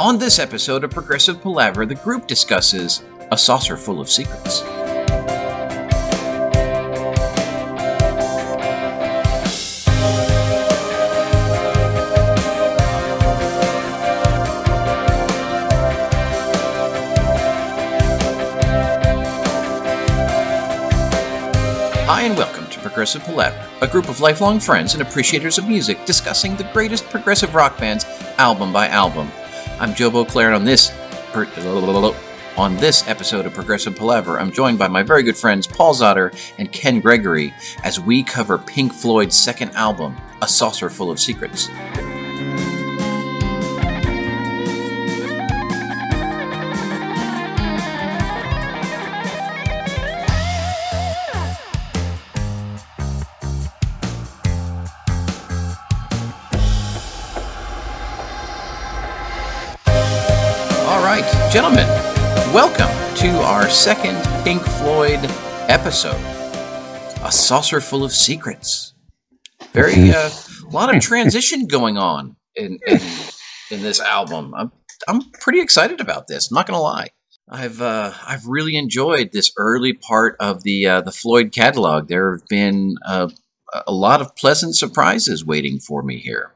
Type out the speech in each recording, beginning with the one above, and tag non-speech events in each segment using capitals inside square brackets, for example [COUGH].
On this episode of Progressive Palaver, the group discusses A Saucerful of Secrets. Hi, and welcome to Progressive Palaver, a group of lifelong friends and appreciators of music discussing the greatest progressive rock bands album by album. I'm Joe Beauclair, on this per- on this episode of Progressive Palaver, I'm joined by my very good friends Paul Zotter and Ken Gregory as we cover Pink Floyd's second album, A Saucerful of Secrets. Gentlemen, welcome to our second Pink Floyd episode, A Saucerful of Secrets. Very, uh, a lot of [LAUGHS] transition going on in, in, in this album. I'm, I'm pretty excited about this. I'm not going to lie. I've uh, I've really enjoyed this early part of the uh, the Floyd catalog. There have been uh, a lot of pleasant surprises waiting for me here.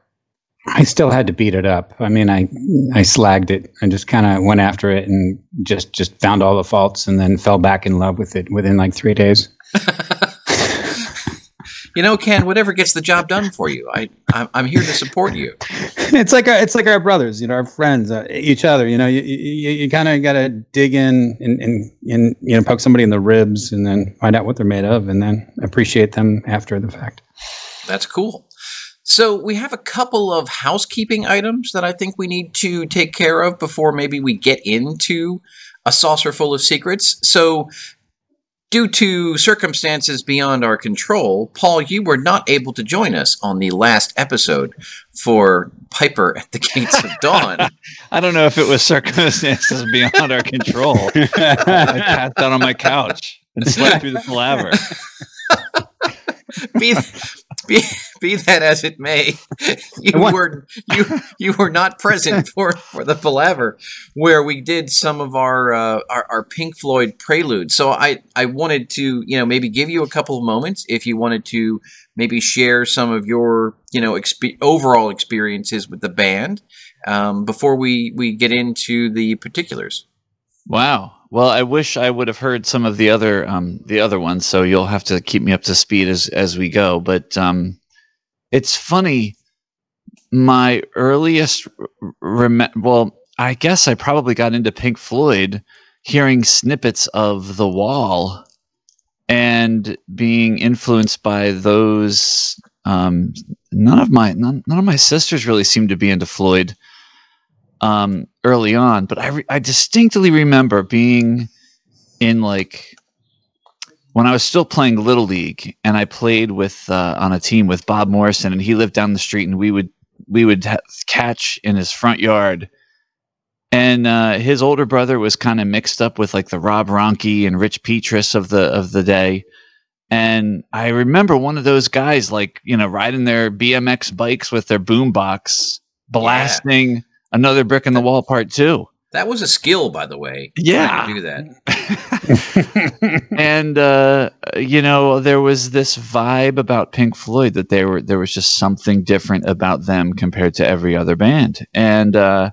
I still had to beat it up. I mean, I I slagged it. I just kind of went after it and just just found all the faults, and then fell back in love with it within like three days. [LAUGHS] [LAUGHS] You know, Ken, whatever gets the job done for you, I I'm, I'm here to support you. [LAUGHS] it's like our, it's like our brothers, you know, our friends, uh, each other. You know, you you, you kind of got to dig in and, and and you know poke somebody in the ribs, and then find out what they're made of, and then appreciate them after the fact. That's cool. So we have a couple of housekeeping items that I think we need to take care of before maybe we get into a saucerful of secrets. So due to circumstances beyond our control, Paul, you were not able to join us on the last episode for Piper at the Gates of Dawn. [LAUGHS] I don't know if it was circumstances beyond our control. [LAUGHS] I passed out on my couch and slept through the palaver. [LAUGHS] be, [LAUGHS] be, be that as it may, you were you you were not present [LAUGHS] for, for the palaver where we did some of our, uh, our our Pink Floyd prelude. So I I wanted to you know maybe give you a couple of moments if you wanted to maybe share some of your you know expe- overall experiences with the band um, before we we get into the particulars. Wow. Well, I wish I would have heard some of the other um, the other ones. So you'll have to keep me up to speed as as we go. But um, it's funny. My earliest rem- well, I guess I probably got into Pink Floyd hearing snippets of The Wall and being influenced by those. Um, none of my none, none of my sisters really seemed to be into Floyd um, early on, but I, re- I distinctly remember being in like when I was still playing little league, and I played with uh, on a team with Bob Morrison, and he lived down the street, and we would we would ha- catch in his front yard. And uh, his older brother was kind of mixed up with like the Rob Ronke and Rich Petrus of the of the day. And I remember one of those guys, like you know, riding their BMX bikes with their boombox, blasting another brick in the wall part two. That was a skill, by the way. Yeah. to do that. [LAUGHS] and uh, you know, there was this vibe about Pink Floyd that they were there was just something different about them compared to every other band. And uh,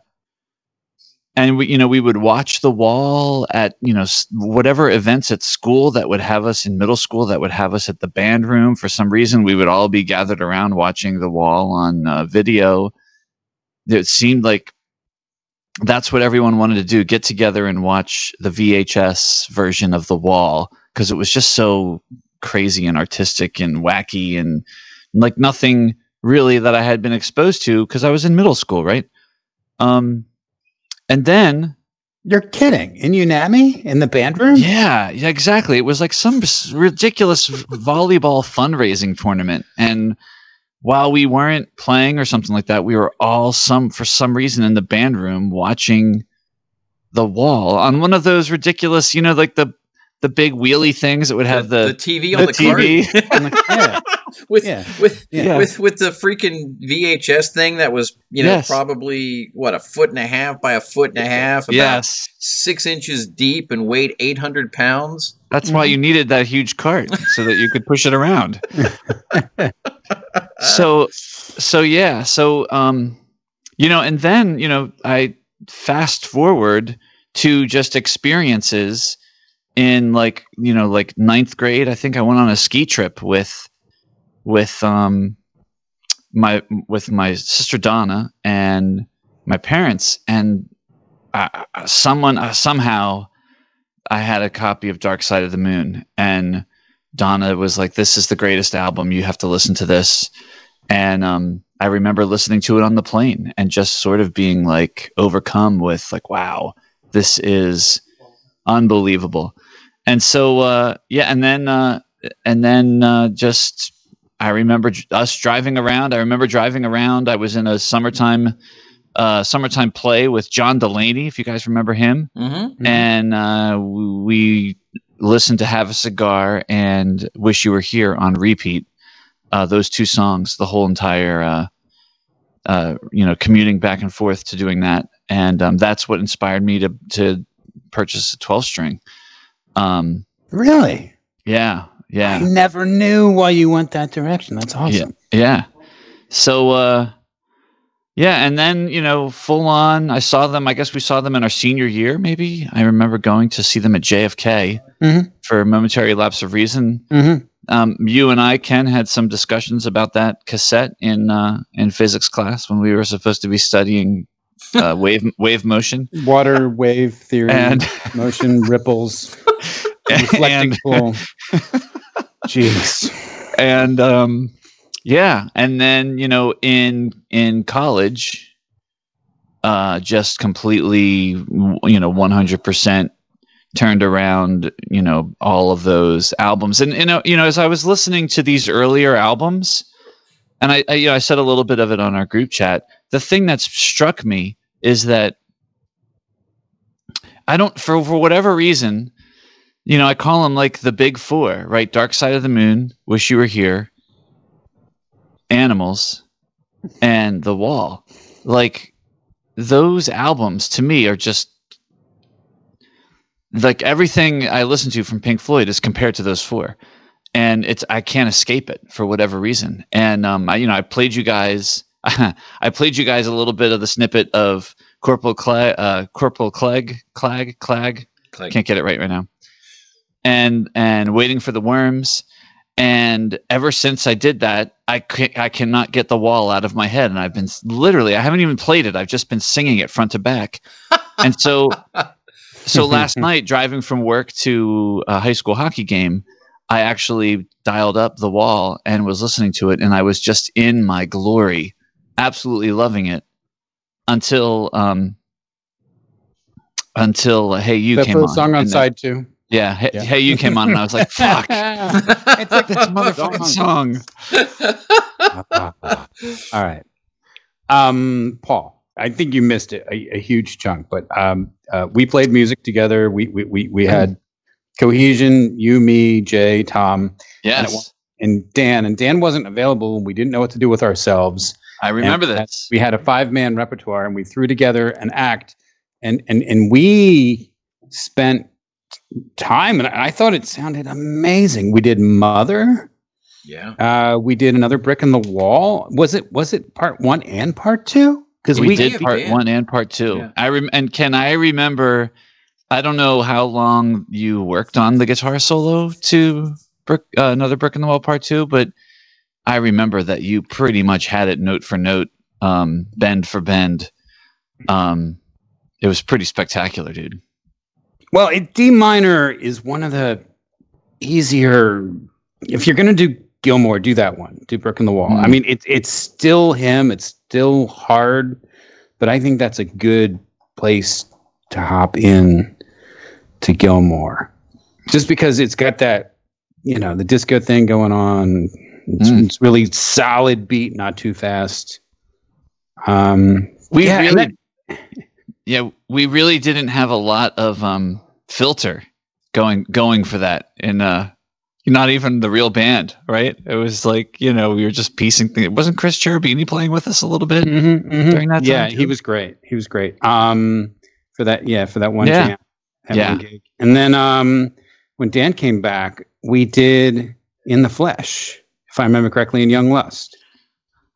and we, you know, we would watch The Wall at you know whatever events at school that would have us in middle school that would have us at the band room. For some reason, we would all be gathered around watching The Wall on uh, video. It seemed like that's what everyone wanted to do get together and watch the VHS version of The Wall because it was just so crazy and artistic and wacky and like nothing really that I had been exposed to because I was in middle school, right? Um, and then You're kidding? In Unami in the band room? yeah, yeah, exactly. It was like some ridiculous volleyball fundraising tournament, and while we weren't playing or something like that, we were all some for some reason in the band room watching the wall on one of those ridiculous, you know, like the the big wheelie things that would have the, the, TV on the, TV. [LAUGHS] cart yeah, [LAUGHS] with Yeah. with Yeah. with with the freaking VHS thing that was you know Yes. probably what a foot and a half by a foot and a half, about yes. six inches deep and weighed eight hundred pounds. That's why you needed that huge cart so that you could push it around. [LAUGHS] so so yeah, so um you know, and then, you know, I fast forward to just experiences in like, you know, like ninth grade. I think I went on a ski trip with with um my with my sister Donna and my parents and uh, someone uh, somehow I had a copy of Dark Side of the Moon, and Donna was like, "This is the greatest album. You have to listen to this." And um, I remember listening to it on the plane and just sort of being like overcome with like, "Wow, this is unbelievable." And so, uh, yeah, and then uh, and then uh, just I remember us driving around. I remember driving around. I was in a summertime uh, summertime play with John Delaney, if you guys remember him Mm-hmm. and uh, we listened to "Have a Cigar" and "Wish You Were Here" on repeat. Uh, those two songs, the whole entire, uh, uh, you know, commuting back and forth to doing that, and um, that's what inspired me to to purchase a twelve string. Um, really. yeah, I yeah, never knew why you went that direction. That's awesome. yeah. So, uh, yeah, and then you know, full on. I saw them. I guess we saw them in our senior year. Maybe I remember going to see them at JFK Mhm. for a momentary lapse of reason. Mm-hmm. Um, you and I, Ken, had some discussions about that cassette in uh, in physics class when we were supposed to be studying [LAUGHS] uh, wave wave motion Water wave theory, and motion ripples, [LAUGHS] reflecting and pool. [LAUGHS] Jeez. and um, yeah, and then you know in in college, uh, just completely you know one hundred percent turned around you know all of those albums and you know you know as I was listening to these earlier albums, and I, I you know I said a little bit of it on our group chat. The thing that struck me is that I don't for for whatever reason you know, I call them like the big four, right? Dark Side of the Moon, Wish You Were Here, Animals, and The Wall. Like those albums to me are just like everything I listen to from Pink Floyd is compared to those four. And it's I can't escape it for whatever reason. And um, I, you know, I played you guys. [LAUGHS] I played you guys a little bit of the snippet of Corporal Clegg, uh, Corporal Clegg, Clag, Clag. Like, Can't get it right right now and and waiting for the worms and ever since i did that i ca- i cannot get the wall out of my head. And i've been literally i haven't even played it. I've just been singing it front to back. And so so [LAUGHS] last night driving from work to a high school hockey game i actually dialed up the wall and was listening to it. And i was just in my glory absolutely loving it until um until uh, hey you That came first on. song on And side two. Yeah, hey, Yeah. hey, you came on, and I was like, [LAUGHS] "Fuck, it's like this [LAUGHS] motherfucking song." [LAUGHS] All right. Um, Paul, I think you missed it, a, a huge chunk, but um, uh, we played music together. We we we, we had cohesion. You, me, Jay, Tom, Yes, and Dan. And Dan wasn't available. and We didn't know what to do with ourselves. I remember And this. We had a five man repertoire, and we threw together an act, and and and we spent time, and I thought it sounded amazing. We did Mother. yeah. Uh, we did another brick in the wall. Was it was it part one and part two? Because We, we, did part did. one and part two. Yeah. I rem- and Ken, I remember. I don't know how long you worked on the guitar solo to brick, uh, another brick in the wall part two, but I remember that you pretty much had it note for note, um, bend for bend. Um, it was pretty spectacular, dude. Well, it, D minor is one of the easier. If you're gonna do Gilmour, do that one. Do brick in the wall. Mm. I mean, it's it's still him. It's still hard, but I think that's a good place to hop in to Gilmour, just because it's got that you know the disco thing going on. It's, Mm. it's really solid beat, not too fast. Um, We yeah, really yeah we really didn't have a lot of um filter going going for that in uh not even the real band, right? It was like you know we were just piecing things. Wasn't Chris Cherubini playing with us a little bit Mhm, mhm. during that time? yeah, he was great. He was great. Um, for that, yeah, for that one Yeah. jam, that Yeah. one gig. And then um, when Dan came back, we did in the flesh, if I remember correctly, in Young Lust.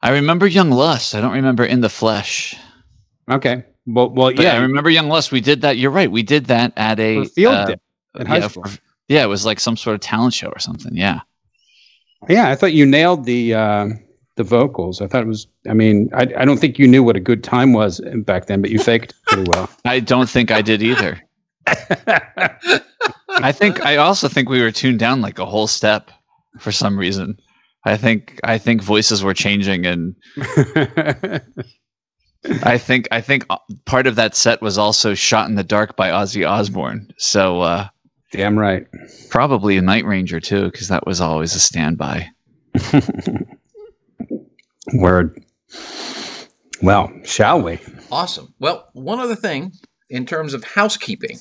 I remember Young Lust. I don't remember In the Flesh. Okay, well, well, But I remember Young Lust. We did that. You're right. We did that at a for field uh, day at high yeah, school. for- yeah, it was like some sort of talent show or something. Yeah. Yeah, I thought you nailed the uh, the vocals. I thought it was. I mean, I, I don't think you knew what a good time was back then, but you faked pretty well. [LAUGHS] I don't think I did either. I think I also think we were tuned down like a whole step for some reason. I think I think voices were changing and [LAUGHS] I think I think uh, part of that set was also shot in the dark by Ozzy Osbourne. So uh, Damn right. probably a Night Ranger too because that was always a standby. [LAUGHS] Word. Well, shall we? Awesome. Well, one other thing in terms of housekeeping,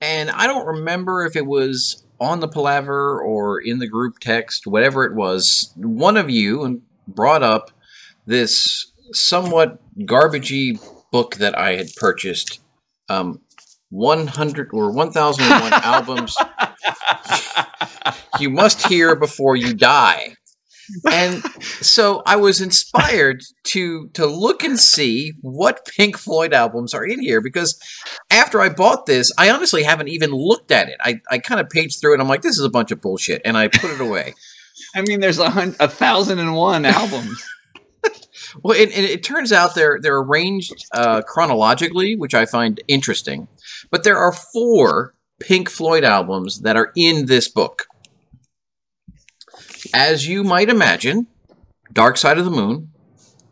and I don't remember if it was on the palaver or in the group text, whatever it was. One of you brought up this somewhat garbagey book that I had purchased. Um, 100 or 1001 [LAUGHS] albums you must hear before you die and so I was inspired to to look and see what Pink Floyd albums are in here because after I bought this, I honestly haven't even looked at it. I, I kind of paged through it. I'm like, this is a bunch of bullshit, and I put it away. [LAUGHS] I mean, there's a, hun- a thousand and one albums. Well, it, it, it turns out they're they're arranged uh, chronologically, which I find interesting. But there are four Pink Floyd albums that are in this book. As you might imagine, Dark Side of the Moon,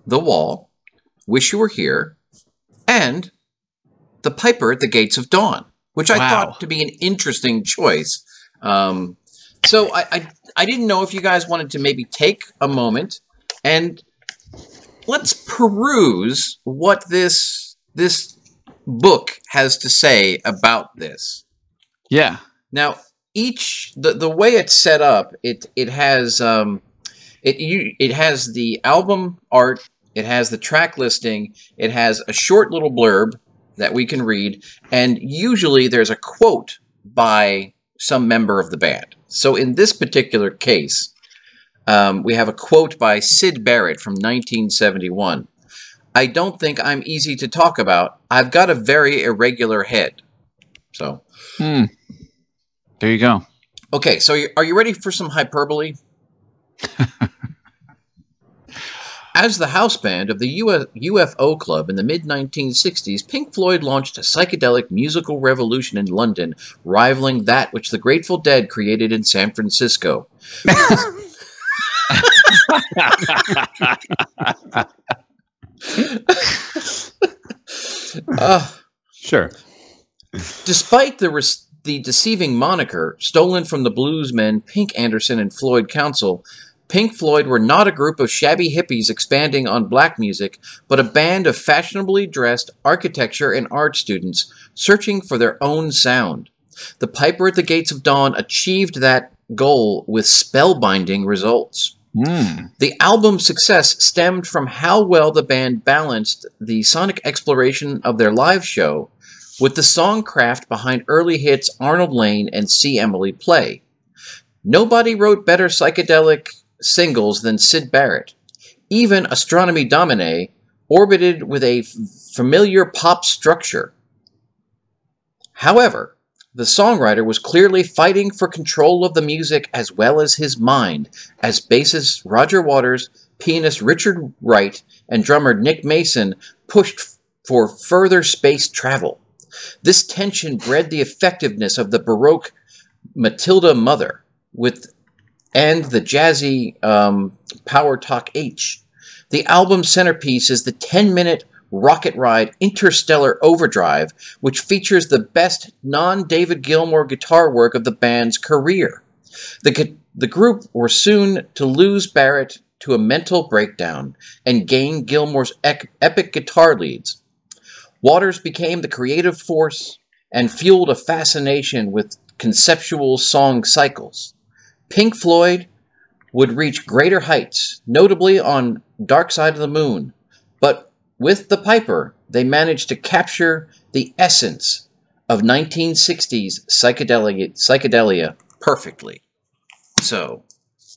The Wall, Wish You Were Here, and The Piper at the Gates of Dawn, which I Wow. thought to be an interesting choice. Um, so I, I I didn't know if you guys wanted to maybe take a moment and let's peruse what this this book has to say about this. yeah. Now, each the the way it's set up, it it has um, it you it has the album art, it has the track listing, it has a short little blurb that we can read, and usually there's a quote by some member of the band. So in this particular case, um, we have a quote by Syd Barrett from 1971. I don't think I'm easy to talk about. I've got a very irregular head. So, Hmm. There you go. okay, so are you ready for some hyperbole? [LAUGHS] As the house band of the UFO Club in the mid 1960s, Pink Floyd launched a psychedelic musical revolution in London, rivaling that which the Grateful Dead created in San Francisco. [LAUGHS] Uh, Sure. Despite the res- the deceiving moniker stolen from the bluesmen Pink Anderson and Floyd Council, Pink Floyd were not a group of shabby hippies expanding on black music, but a band of fashionably dressed architecture and art students searching for their own sound. The Piper at the Gates of Dawn achieved that goal with spellbinding results. Hmm. The album's success stemmed from how well the band balanced the sonic exploration of their live show with the songcraft behind early hits Arnold Layne and See Emily Play. Nobody wrote better psychedelic singles than Syd Barrett. Even Astronomy Domine orbited with a f- familiar pop structure. However, the songwriter was clearly fighting for control of the music as well as his mind, as bassist Roger Waters, pianist Richard Wright, and drummer Nick Mason pushed for further space travel. This tension bred the effectiveness of the Baroque Matilda Mother with and the jazzy um, Pow R. Toc H. The album's centerpiece is the 10 minute rocket ride Interstellar Overdrive, which features the best non David Gilmour guitar work of the band's career. The, the group were soon to lose Barrett to a mental breakdown and gain Gilmour's epic guitar leads. Waters became the creative force and fueled a fascination with conceptual song cycles. Pink Floyd would reach greater heights, notably on Dark Side of the Moon, with the Piper, they managed to capture the essence of 1960s psychedelia, psychedelia perfectly. So,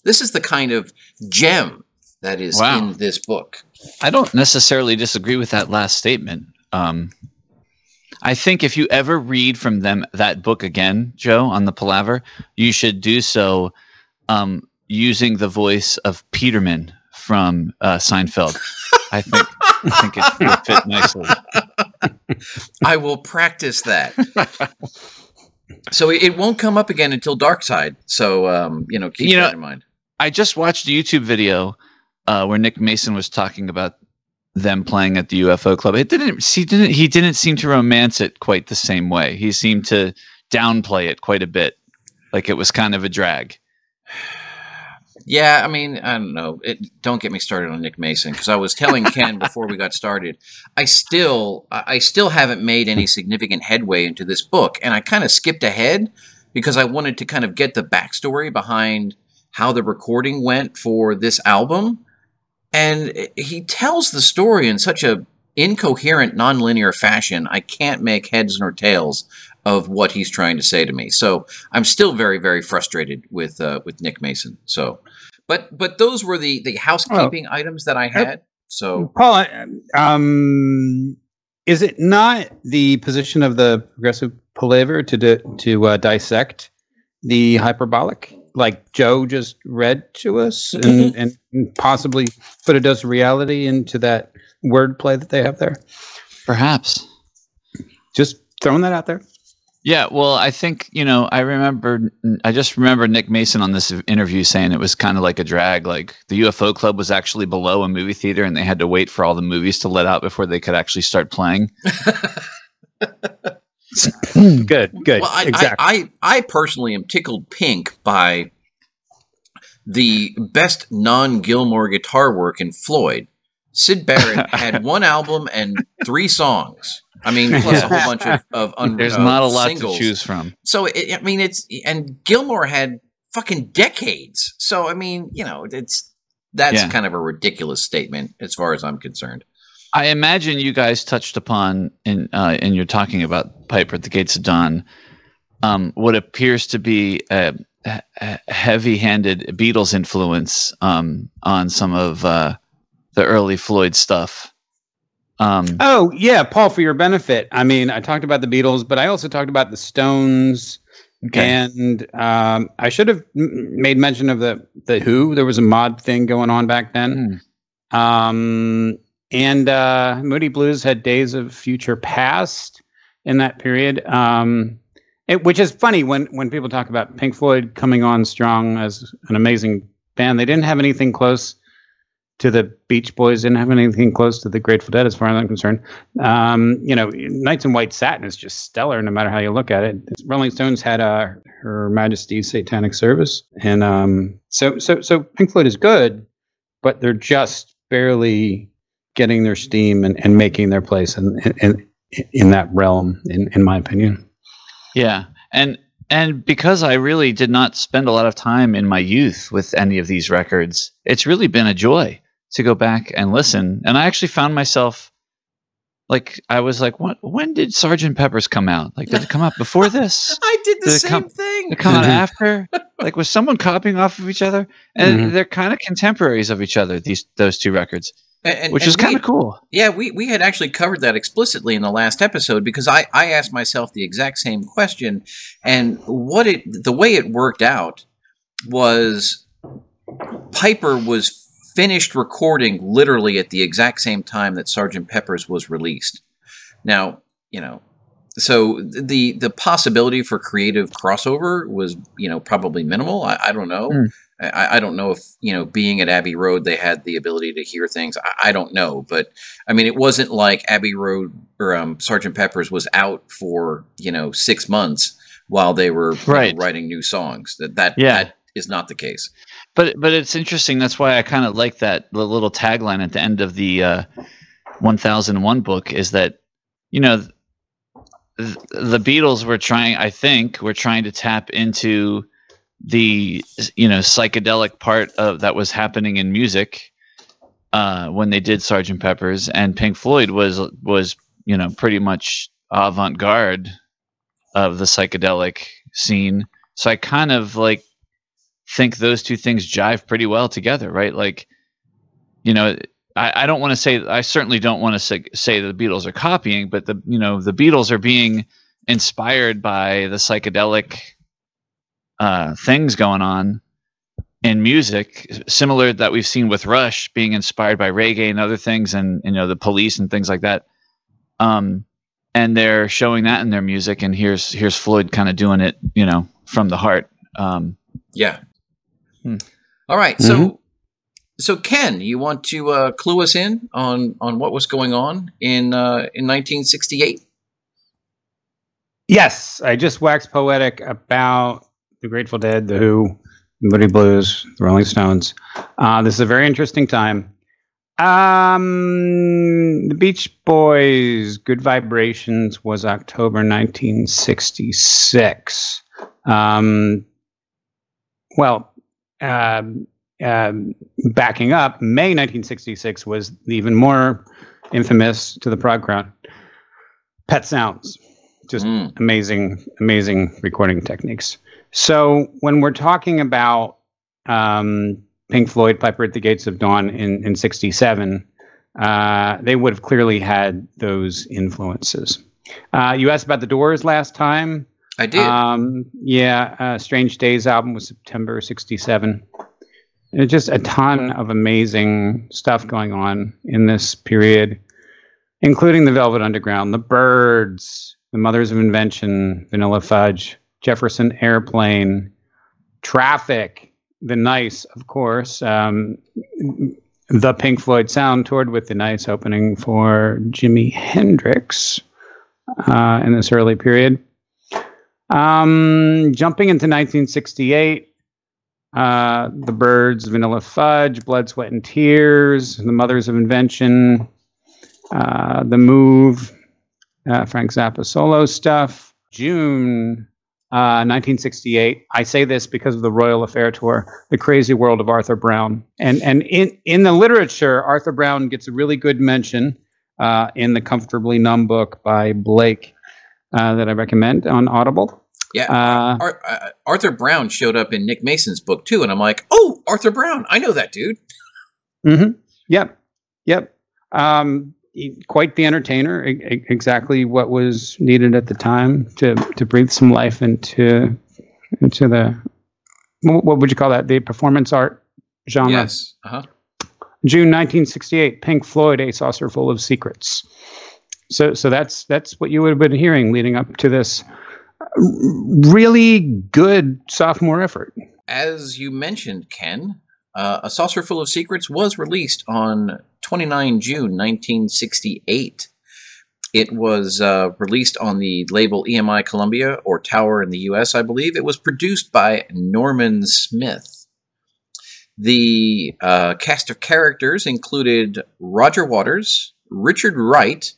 this is the kind of gem that is Wow. in this book. I don't necessarily disagree with that last statement. Um, I think if you ever read from them that book again, Joe, on the Palaver, you should do so um, using the voice of Peterman from uh, Seinfeld. [LAUGHS] I think I think it would fit nicely. [LAUGHS] I will practice that. so it it won't come up again until Dark Side. So um, you know, keep You that know- in mind. I just watched a YouTube video uh, where Nick Mason was talking about them playing at the UFO club. It didn't he didn't he didn't seem to romance it quite the same way. He seemed to downplay it quite a bit, like it was kind of a drag. Yeah, I mean, I don't know. It, don't get me started on Nick Mason because I was telling Ken [LAUGHS] before we got started. I still, I I still haven't made any significant headway into this book, and I kind of skipped ahead because I wanted to kind of get the backstory behind how the recording went for this album. And he tells the story in such a incoherent, nonlinear fashion. I can't make heads nor tails of what he's trying to say to me. So I'm still very, very frustrated with uh, with Nick Mason. So, but but those were the the housekeeping items that I had. So Paul, um, is it not the position of the progressive palaver to di- to uh, dissect the hyperbolic, like Joe just read to us, and, [LAUGHS] and possibly put a dose of reality into that wordplay that they have there? Perhaps. Just throwing that out there. Yeah, well, I think you know. I remember. I just remember Nick Mason on this interview saying it was kind of like a drag. Like the UFO Club was actually below a movie theater, and they had to wait for all the movies to let out before they could actually start playing. [LAUGHS] [CLEARS THROAT] Good, good, well, I, exactly. I, I I personally am tickled pink by the best non Gilmour guitar work in Floyd. Syd Barrett had [LAUGHS] one album and three songs. I mean, [LAUGHS] plus a whole bunch of, of un, There's uh, not a lot singles. to choose from. So it, I mean, it's and Gilmour had fucking decades. So I mean, you know, it's that's Yeah. kind of a ridiculous statement as far as I'm concerned. I imagine you guys touched upon in uh, in your talking about Piper at the Gates of Dawn, um, what appears to be a, a heavy-handed Beatles influence um, on some of uh, the early Floyd stuff. Um, Oh yeah, Paul. For your benefit, I mean, I talked about the Beatles, but I also talked about the Stones, okay. and um, I should have m- made mention of the the Who. There was a mod thing going on back then, um, and uh, Moody Blues had Days of Future Past in that period. Um, it, which is funny when when people talk about Pink Floyd coming on strong as an amazing band. They didn't have anything close to the Beach Boys. Didn't have anything close to the Grateful Dead, as far as I'm concerned. Um, you know, Nights in White Satin is just stellar, no matter how you look at it. Rolling Stones had uh, Her Majesty's Satanic Service, and um, so so so Pink Floyd is good, but they're just barely getting their steam and, and making their place in, in in that realm, in in my opinion. Yeah, and and because I really did not spend a lot of time in my youth with any of these records, it's really been a joy to go back and listen. And I actually found myself like I was like, "What? When did Sergeant Pepper's come out? Like, did it come out before this? [LAUGHS] I did the Did same come- thing. Did it come out after? Like, was someone copying off of each other? And Mhm. they're kind of contemporaries of each other. These those two records, And- and- which is kind of cool. Yeah, we, we had actually covered that explicitly in the last episode because I, I asked myself the exact same question, and what it the way it worked out was Piper was finished recording literally at the exact same time that Sergeant Pepper's was released. Now, you know, so the the possibility for creative crossover was you know probably minimal. I, I don't know. Hmm. I, I don't know if you know being at Abbey Road they had the ability to hear things. I, I don't know, but I mean it wasn't like Abbey Road or um, Sergeant Pepper's was out for you know six months while they were you know, writing new songs. That that Yeah. that is not the case. But but it's interesting. That's why I kind of like that the little tagline at the end of the uh, 1001 book is that you know th- the Beatles were trying. I think were trying to tap into the you know psychedelic part of that was happening in music uh, when they did Sergeant Pepper's, and Pink Floyd was was you know pretty much avant garde of the psychedelic scene. So I kind of like think those two things jive pretty well together, right? Like, you know, I, I don't want to say I certainly don't want to say, say the Beatles are copying, but the you know the Beatles are being inspired by the psychedelic uh, things going on in music, similar that we've seen with Rush being inspired by reggae and other things, and you know the Police and things like that. Um, and they're showing that in their music, and here's here's Floyd kind of doing it, you know, from the heart. Um, Yeah. Hmm. All right. So, Mhm. so Ken, you want to uh, clue us in on on what was going on in uh, in 1968? Yes, I just waxed poetic about the Grateful Dead, the Who, the Moody Blues, the Rolling Stones. Uh, this is a very interesting time. Um, the Beach Boys' "Good Vibrations" was October 1966. Um, well, um, um, backing up, May 1966 was the even more infamous to the prog crowd. Pet Sounds just Mm. amazing, amazing recording techniques. So when we're talking about um, Pink Floyd, Piper at the Gates of Dawn in in '67, uh, they would have clearly had those influences. Uh, you asked about the Doors last time. I did. Um, yeah, uh, Strange Days album was September '67. There's just a ton of amazing stuff going on in this period, including the Velvet Underground, the Byrds, the Mothers of Invention, Vanilla Fudge, Jefferson Airplane, Traffic, The Nice, of course. Um, the Pink Floyd sound toured with The Nice opening for Jimi Hendrix uh, in this early period. Um, jumping into 1968, uh, The Byrds, Vanilla Fudge, Blood, Sweat, and Tears, The Mothers of Invention, uh, The Move, uh, Frank Zappa solo stuff. June uh, 1968. I say this because of the Royal Affair tour, The Crazy World of Arthur Brown. And, and in, in the literature, Arthur Brown gets a really good mention uh, in the Comfortably Numb book by Blake uh, that I recommend on Audible. yeah. Uh, Ar- uh, Arthur Brown showed up in Nick Mason's book too, and I'm like, oh, Arthur Brown, I know that dude. hmm Yep. Yep. Um, quite the entertainer. e- exactly what was needed at the time to to breathe some life into into the what would you call that? The performance art genre. Yes. Uh huh. June 1968. Pink Floyd, A Saucerful of Secrets. So so that's that's what you would have been hearing leading up to this really good sophomore effort. As you mentioned, Ken, uh, A Saucerful of Secrets was released on 29 June 1968. It was uh, released on the label EMI Columbia or Tower in the US, I believe. It was produced by Norman Smith. The uh, cast of characters included Roger Waters, Richard Wright,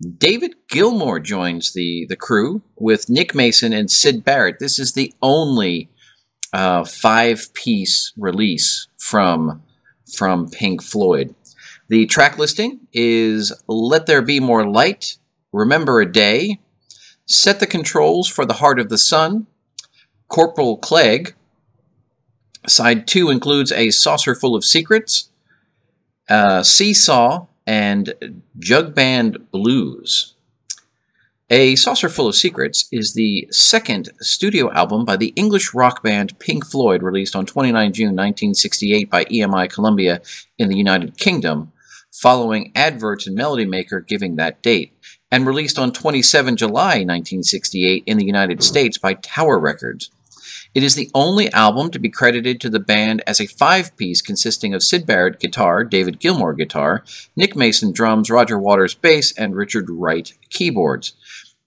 David Gilmour joins the, the crew with Nick Mason and Syd Barrett. This is the only uh, five piece release from from Pink Floyd. The track listing is Let There Be More Light, Remember a Day, Set the Controls for the Heart of the Sun, Corporal Clegg. Side 2 includes A Saucerful of Secrets, uh, Seesaw, and Jug Band Blues. A Saucerful of Secrets is the second studio album by the English rock band Pink Floyd, released on 29 June 1968 by EMI Columbia in the United Kingdom, following adverts in Melody Maker giving that date, and released on 27 July 1968 in the United States by Tower Records. It is the only album to be credited to the band as a five piece consisting of Syd Barrett guitar, David Gilmour guitar, Nick Mason drums, Roger Waters bass, and Richard Wright keyboards.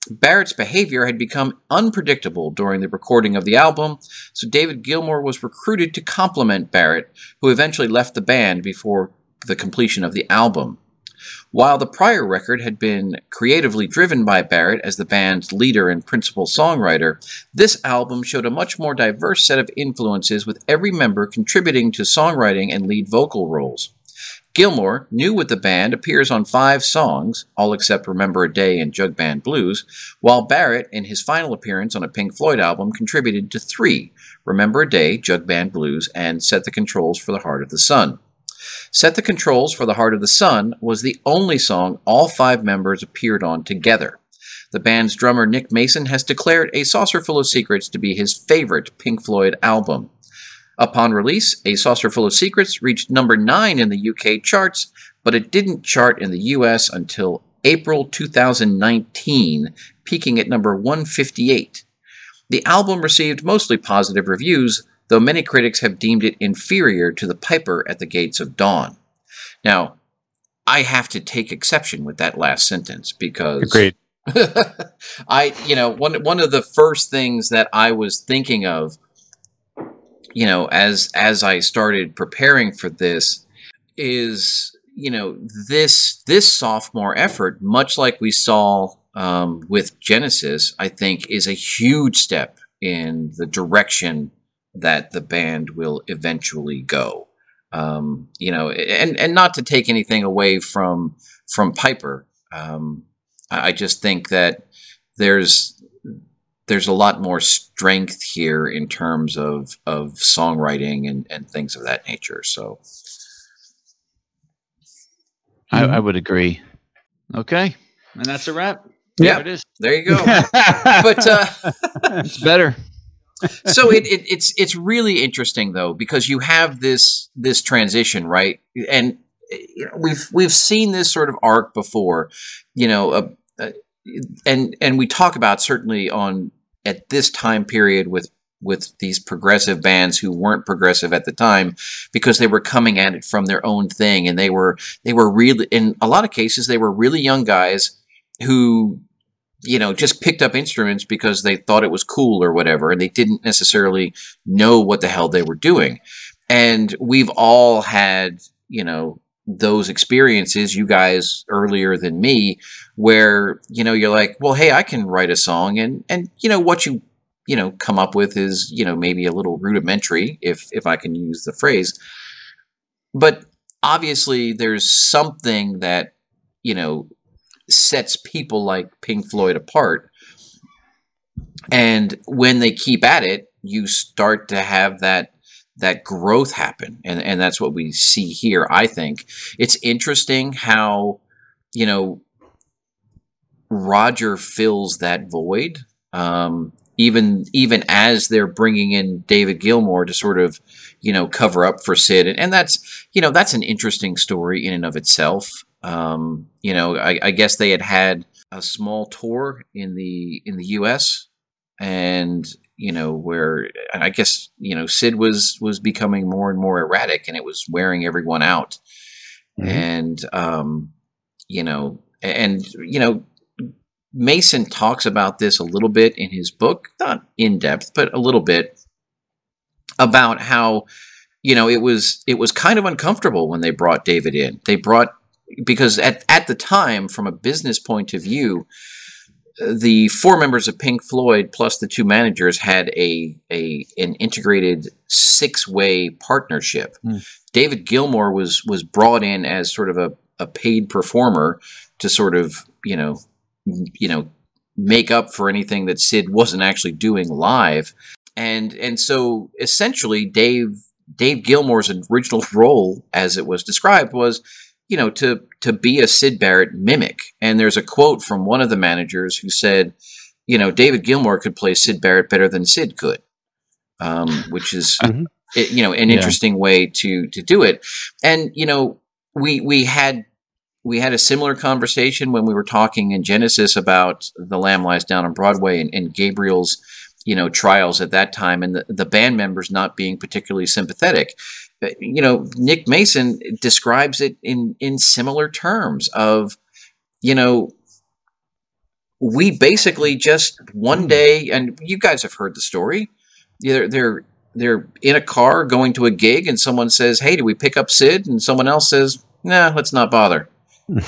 Barrett's behavior had become unpredictable during the recording of the album, so David Gilmour was recruited to complement Barrett, who eventually left the band before the completion of the album. While the prior record had been creatively driven by Barrett as the band's leader and principal songwriter, this album showed a much more diverse set of influences with every member contributing to songwriting and lead vocal roles. Gilmour, new with the band, appears on five songs, all except Remember a Day and Jug Band Blues, while Barrett, in his final appearance on a Pink Floyd album, contributed to three Remember a Day, Jug Band Blues, and Set the Controls for the Heart of the Sun. Set the Controls for the Heart of the Sun was the only song all five members appeared on together. The band's drummer Nick Mason has declared A Saucerful of Secrets to be his favorite Pink Floyd album. Upon release, A Saucerful of Secrets reached number 9 in the UK charts, but it didn't chart in the US until April 2019, peaking at number 158. The album received mostly positive reviews, though many critics have deemed it inferior to The Piper at the Gates of Dawn. Now, I have to take exception with that last sentence because Agreed. [LAUGHS] I, you know, one one of the first things that I was thinking of you know, as as I started preparing for this, is you know this this sophomore effort, much like we saw um, with Genesis, I think is a huge step in the direction that the band will eventually go. Um, you know, and and not to take anything away from from Piper, um, I just think that there's there's a lot more strength here in terms of of songwriting and, and things of that nature. So I, I would agree. Okay, and that's a wrap. Yeah. There it is. there you go. [LAUGHS] but uh, It's better. So it, it, it's it's really interesting though because you have this this transition right? And you know, we've we've seen this sort of arc before you know uh, uh, and and we talk about certainly on at this time period with with these progressive bands who weren't progressive at the time because they were coming at it from their own thing. And they were they were really in a lot of cases they were really young guys who you know just picked up instruments because they thought it was cool or whatever and they didn't necessarily know what the hell they were doing. And we've all had you know those experiences you guys earlier than me where you know you're like well hey i can write a song and and you know what you you know come up with is you know maybe a little rudimentary if if i can use the phrase. But obviously there's something that you know sets people like pink floyd apart. And when they keep at it you start to have that that growth happen. And and that's what we see here i think. It's interesting how you know roger fills that void. Um even even as they're bringing in david gilmour to sort of you know cover up for syd. And, and that's you know that's an interesting story in and of itself um you know I, I guess they had had a small tour in the in the us and you know where i guess you know syd was was becoming more and more erratic and it was wearing everyone out Mhm. and um you know and you know mason talks about this a little bit in his book not in depth but a little bit about how you know it was it was kind of uncomfortable when they brought david in they brought because at, at the time from a business point of view the four members of Pink Floyd plus the two managers had a, a an integrated six way partnership. Hmm. David Gilmour was was brought in as sort of a, a paid performer to sort of you know you know make up for anything that Syd wasn't actually doing live, and and so essentially Dave Dave Gilmour's original [LAUGHS] role, as it was described, was you know to to be a Syd Barrett mimic. And there's a quote from one of the managers who said, you know, David Gilmour could play Syd Barrett better than Syd could, um, which is Mhm. i- you know an Yeah. interesting way to to do it. And you know, we we had we had a similar conversation when we were talking in Genesis about The Lamb Lies Down on Broadway and, and Gabriel's you know trials at that time and the, the band members not being particularly sympathetic you know nick mason describes it in in similar terms of you know we basically just one day and you guys have heard the story. They're they're they're in a car going to a gig and someone says hey do we pick up syd? And someone else says nah let's not bother.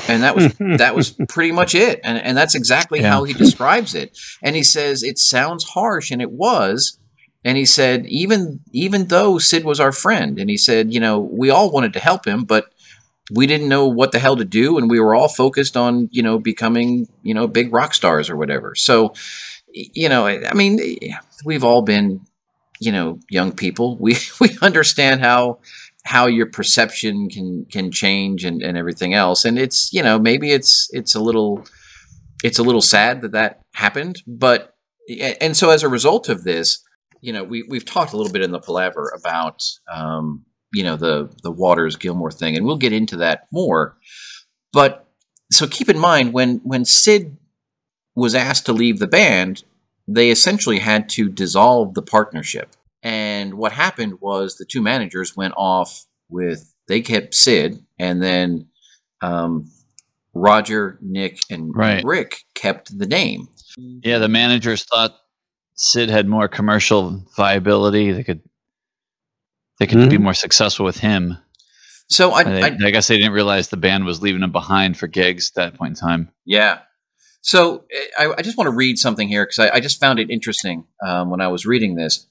And that was [LAUGHS] that was pretty much it. And and that's exactly Yeah. how he describes it. And he says it sounds harsh and it was and he said even even though syd was our friend and he said you know we all wanted to help him but we didn't know what the hell to do and we were all focused on you know becoming you know big rock stars or whatever. So you know i mean we've all been you know young people. We [LAUGHS] we understand how how your perception can can change and, and everything else. And it's you know maybe it's it's a little it's a little sad that that happened but and so as a result of this you know we, we've talked a little bit in the palaver about um, you know the the waters gilmour thing and we'll get into that more but so keep in mind when when syd was asked to leave the band they essentially had to dissolve the partnership and what happened was the two managers went off with they kept Syd, and then um, Roger, Nick, and Right. Rick kept the name. Yeah, the managers thought Syd had more commercial viability. They could they could be Mhm. more successful with him. So I, I, I I guess they didn't realize the band was leaving him behind for gigs at that point in time. yeah. So I, I just want to read something here because I, I just found it interesting um, when I was reading this.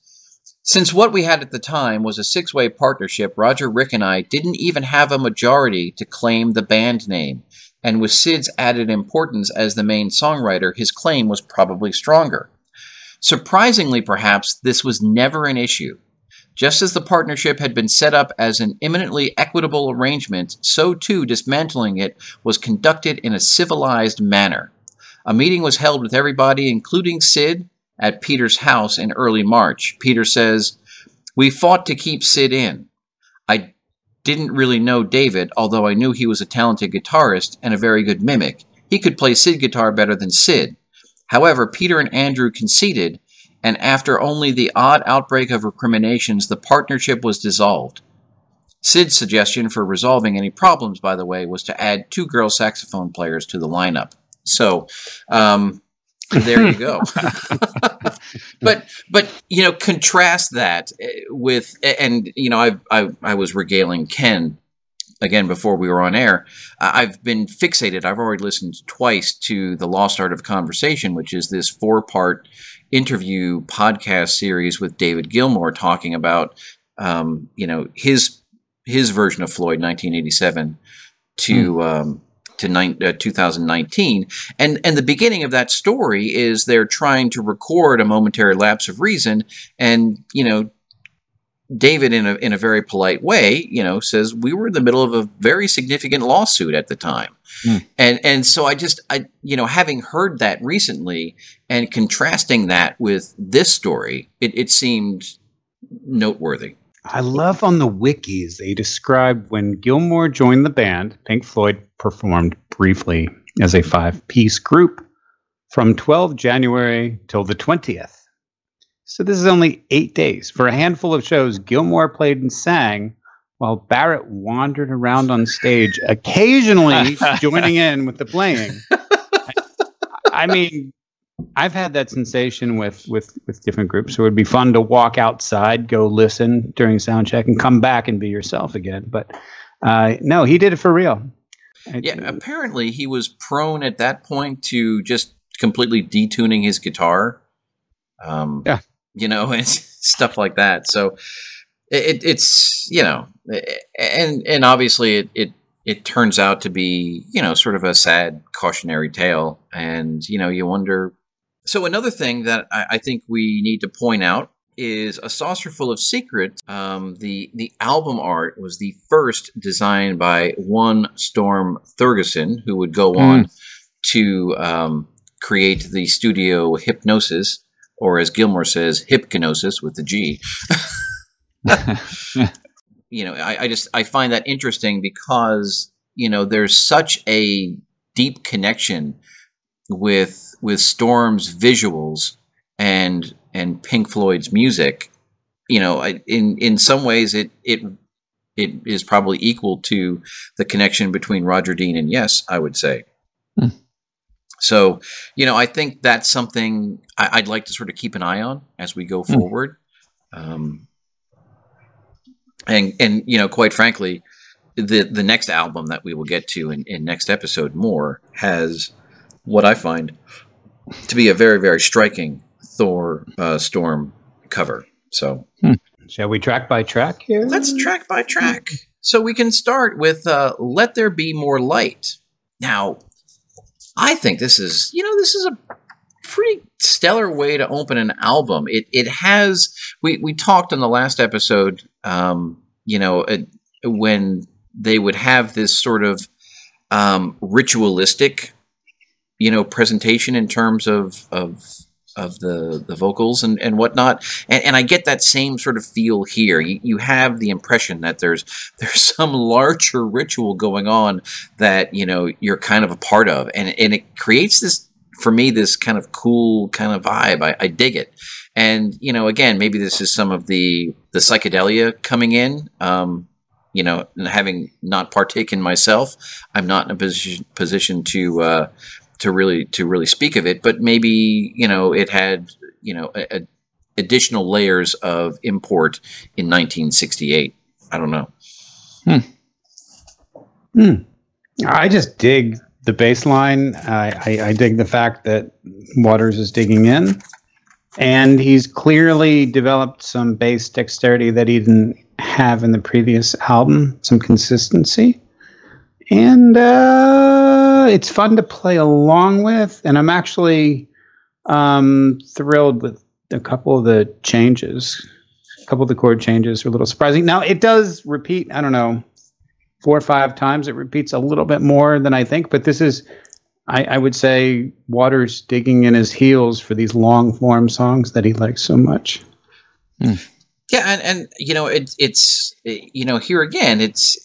Since what we had at the time was a six way partnership, Roger, Rick, and I didn't even have a majority to claim the band name. And with Syd's added importance as the main songwriter, his claim was probably stronger. Surprisingly, perhaps, this was never an issue. Just as the partnership had been set up as an eminently equitable arrangement, so too dismantling it was conducted in a civilized manner. A meeting was held with everybody, including Syd, at Peter's house in early March. Peter says, We fought to keep Syd in. I didn't really know David, although I knew he was a talented guitarist and a very good mimic. He could play Syd guitar better than Syd. However, Peter and Andrew conceded, and after only the odd outbreak of recriminations, the partnership was dissolved. Syd's suggestion for resolving any problems, by the way, was to add two girl saxophone players to the lineup. So, um, there you go. [LAUGHS] but but you know, contrast that eh, with and you know, I I I was regaling Ken again before we were on air. I've been fixated. I've already listened twice to the Lost Art of Conversation, which is this four part interview podcast series with David Gilmour talking about um, you know his his version of Floyd, 1987 to um, to nine, uh, 2019, and and the beginning of that story is they're trying to record a momentary lapse of reason, and you know. David, in a in a very polite way, you know, says we were in the middle of a very significant lawsuit at the time, Hmm. and and so I just I you know having heard that recently and contrasting that with this story, it, it seemed noteworthy. I love on the wikis they describe when Gilmour joined the band, Pink Floyd performed briefly as a five piece group from 12 January till the 20th. So this is only eight days. For a handful of shows, Gilmour played and sang while Barrett wandered around on stage, occasionally [LAUGHS] joining in with the playing. I mean, I've had that sensation with with with different groups. So it would be fun to walk outside, go listen during sound check, and come back and be yourself again. But uh, no, he did it for real. I- Yeah, apparently he was prone at that point to just completely detuning his guitar. Um, Yeah. You know, [LAUGHS] and stuff like that. So it, it's you know, and and obviously it, it it turns out to be you know sort of a sad cautionary tale, and you know you wonder. So another thing that I, I think we need to point out is a saucerful of secrets. Um, the the album art was the first designed by one Storm Thorgerson, who would go on to um, create the studio Hipgnosis, or as Gilmour says, Hipgnosis with the G. [LAUGHS] you know, I, I just I find that interesting because you know there's such a deep connection with with Storm's visuals and and Pink Floyd's music. You know, I, in in some ways it it it is probably equal to the connection between Roger Dean and Yes, I would say. Hmm. So, you know, I think that's something I, I'd like to sort of keep an eye on as we go Hmm. forward. Um, and and you know, quite frankly, the the next album that we will get to in, in next episode more has what I find to be a very very striking Thor uh, Storm cover. So Shall we track by track here? let's track by track. So we can start with uh, "Let There Be More Light." Now, I think this is you know this is a pretty stellar way to open an album. It it has we we talked on the last episode, um, you know, uh, when they would have this sort of um, ritualistic, you know, presentation in terms of of of the the vocals and and whatnot, and, and I get that same sort of feel here. You, you have the impression that there's [LAUGHS] there's some larger ritual going on that you know you're kind of a part of, and and it creates this for me this kind of cool kind of vibe. I, I dig it, and you know again maybe this is some of the the psychedelia coming in. Um, you know, having not partaken myself, I'm not in a position position to uh, to really to really speak of it. But maybe you know it had you know a, a additional layers of import in 1968. I don't know. I just dig the baseline. I, I, I dig the fact that Waters is digging in. And he's clearly developed some bass dexterity that he didn't have in the previous album, some consistency. And uh, it's fun to play along with. And I'm actually um, thrilled with a couple of the changes. A couple of the chord changes are a little surprising. Now, it does repeat, I don't know, four or five times. It repeats a little bit more than I think, but this is, I, I would say, Waters digging in his heels for these long form songs that he likes so much. Yeah, and and you know it, it's you know here again it's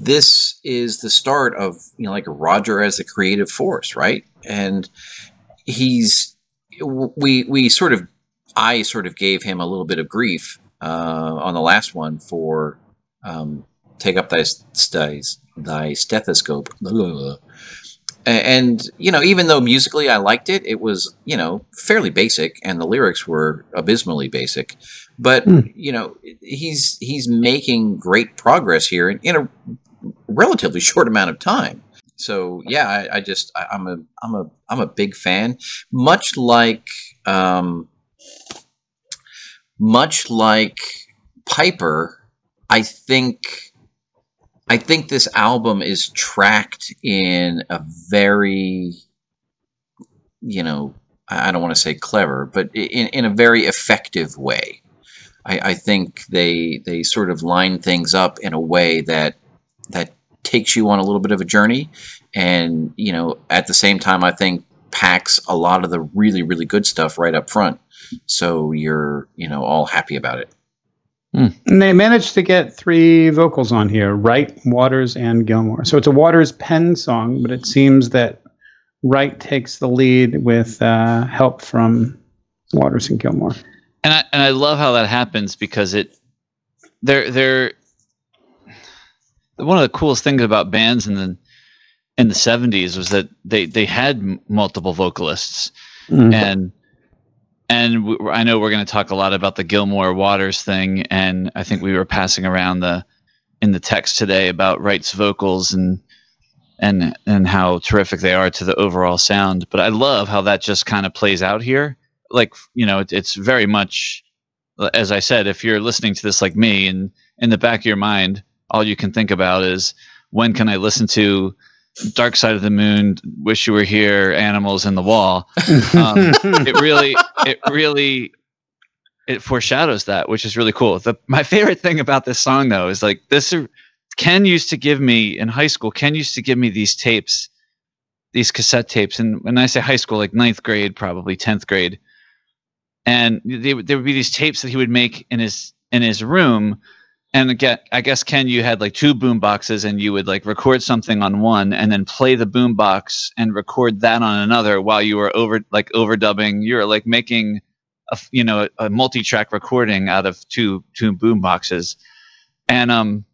this is the start of you know like Roger as a creative force, right? And he's we we sort of I sort of gave him a little bit of grief uh, on the last one for um, take up thy thy, thy stethoscope. And you know, even though musically I liked it, it was you know fairly basic, and the lyrics were abysmally basic. But Hmm. you know, he's he's making great progress here in, in a relatively short amount of time. So yeah, I, I just I, I'm a I'm a I'm a big fan. Much like um, much like Piper, I think I think this album is tracked in a very you know I I don't want to say clever, but in, in a very effective way. I, I think they they sort of line things up in a way that that takes you on a little bit of a journey, and you know at the same time I think packs a lot of the really really good stuff right up front, so you're you know all happy about it. And they managed to get three vocals on here Wright, Waters, and Gilmour. So it's a Waters pen song, but it seems that Wright takes the lead with uh, help from Waters and Gilmour. And I and I love how that happens because it they're they're one of the coolest things about bands in the in the 70s was that they they had m- multiple vocalists. Mm-hmm. And and w- I know we're going to talk a lot about the Gilmour Waters thing and I think we were passing around the in the text today about Wright's vocals and and and how terrific they are to the overall sound. But I love how that just kind of plays out here like you know it, it's very much as i said if you're listening to this like me and in the back of your mind all you can think about is when can i listen to dark side of the moon wish you were here animals in the wall? [LAUGHS] Um, it really it really it foreshadows that which is really cool. The, my favorite thing about this song though is like this ken used to give me in high school ken used to give me these tapes these cassette tapes. And when i say high school like ninth grade probably 10th grade and they, there would be these tapes that he would make in his in his room. And again i guess ken you had like two boom boxes and you would like record something on one and then play the boom box and record that on another while you were over like overdubbing. You were like making a you know a, multi-track recording out of two two boom boxes and um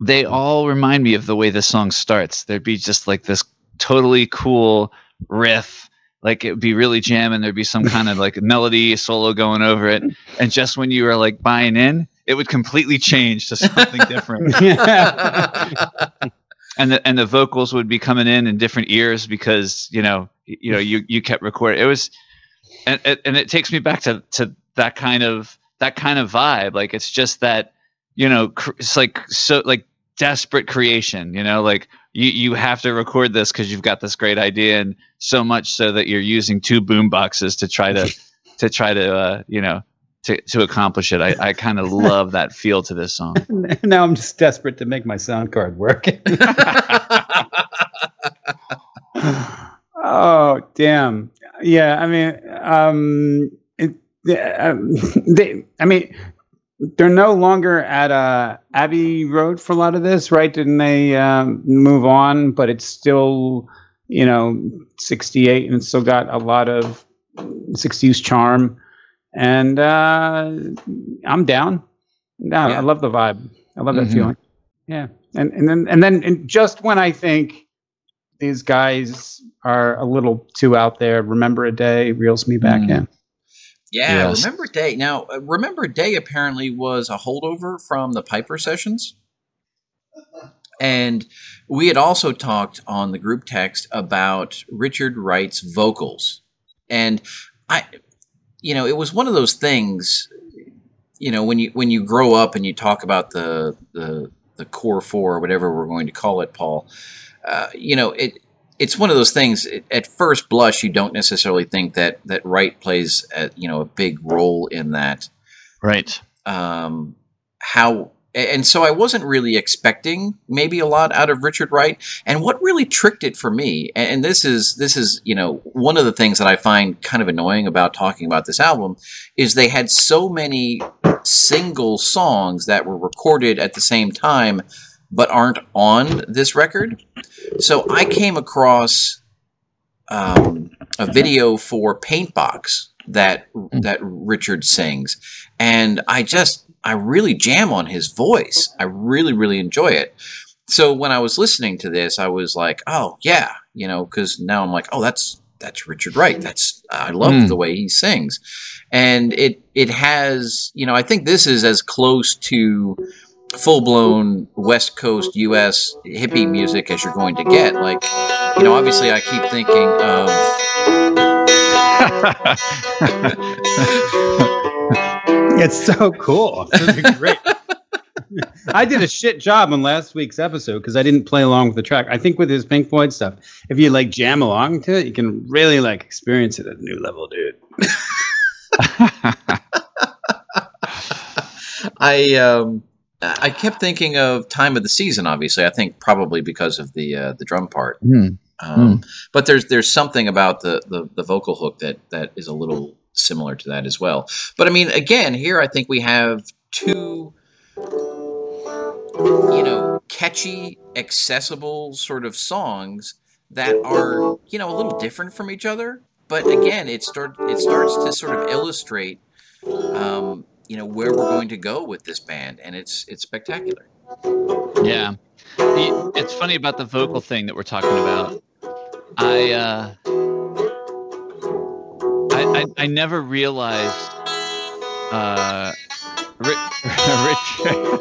they all remind me of the way this song starts. There'd be just like this totally cool riff like it would be really jamming there'd be some kind of like melody solo going over it and just when you were like buying in it would completely change to something [LAUGHS] different. and the and the vocals would be coming in in different ears because you know you know you you kept recording. It was, and and it takes me back to to that kind of that kind of vibe. Like it's just that you know cr- it's like so like desperate creation. You know, like you you have to record this because you've got this great idea, and so much so that you're using two boom boxes to try to [LAUGHS] to try to uh, you know to, to accomplish it. I, I kind of [LAUGHS] love that feel to this song. [LAUGHS] now I'm just desperate to make my sound card work. oh damn! Yeah, I mean, um, it, um, they, I mean, they're no longer at uh, Abbey Road for a lot of this, right? Didn't they um, move on? But it's still, you know, 68 and it's still got a lot of 60s charm. And uh, I'm down. No, yeah. I love the vibe. I love that mm-hmm. feeling. Yeah. And and then and then and just when I think these guys are a little too out there, remember a day reels me back mm. in. Yeah, yes. Remember Day. Now, uh, Remember Day apparently was a holdover from the Piper sessions. And we had also talked on the group text about Richard Wright's vocals. And I you know, it was one of those things, you know, when you when you grow up and you talk about the the the core four or whatever we're going to call it, Paul, uh, you know, it it's one of those things. At first blush, you don't necessarily think that that Wright plays, a, you know, a big role in that. Right. Um, how and so I wasn't really expecting maybe a lot out of Richard Wright. And what really tricked it for me, and this is this is you know one of the things that I find kind of annoying about talking about this album, is they had so many single songs that were recorded at the same time but aren't on this record. So I came across um, a video for Paintbox that hmm. that Richard sings, and I just I really jam on his voice. I really really enjoy it. So when I was listening to this, I was like, oh yeah, you know, because now I'm like, oh that's that's Richard Wright. That's I love mm. the way he sings, and it it has you know I think this is as close to full blown West Coast U.S. hippie music as you're going to get. Like, you know, obviously I keep thinking of. [LAUGHS] it's so cool. It's great. [LAUGHS] I did a shit job on last week's episode because I didn't play along with the track. I think with his Pink Floyd stuff, if you like jam along to it, you can really like experience it at a new level, dude. [LAUGHS] I um I kept thinking of time of the season. Obviously, I think probably because of the uh, the drum part. Mm. Um, mm. But there's there's something about the, the the vocal hook that that is a little similar to that as well. But I mean, again, here I think we have two, you know, catchy, accessible sort of songs that are you know a little different from each other. But again, it start it starts to sort of illustrate. Um, you know where we're going to go with this band, and it's it's spectacular. Yeah, it's funny about the vocal thing that we're talking about. I uh, I, I, I never realized uh, Rich. [LAUGHS]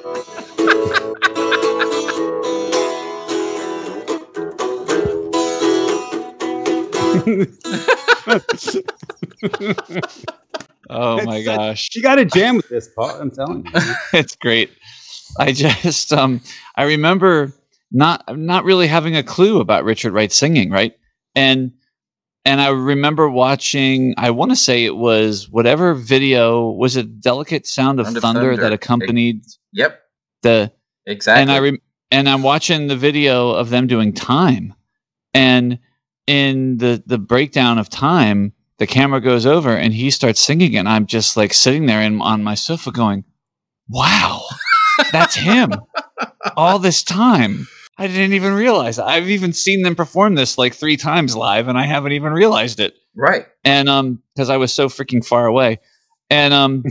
Rich. [LAUGHS] [LAUGHS] Oh my gosh. You got to jam with this, Paul. I'm [LAUGHS] telling you. it's great. I just um I remember not not really having a clue about Richard Wright singing, right? And and I remember watching I want to say it was whatever video was it Delicate Sound of, Sound Thunder, Thunder, that accompanied Yep. The Exactly. And I re- and I'm watching the video of them doing time. And in the the breakdown of time the camera goes over and he starts singing and i'm just like sitting there and on my sofa going wow that's him all this time. I didn't even realize. I've even seen them perform this like three times live and i haven't even realized it. Right. And um because i was so freaking far away. And um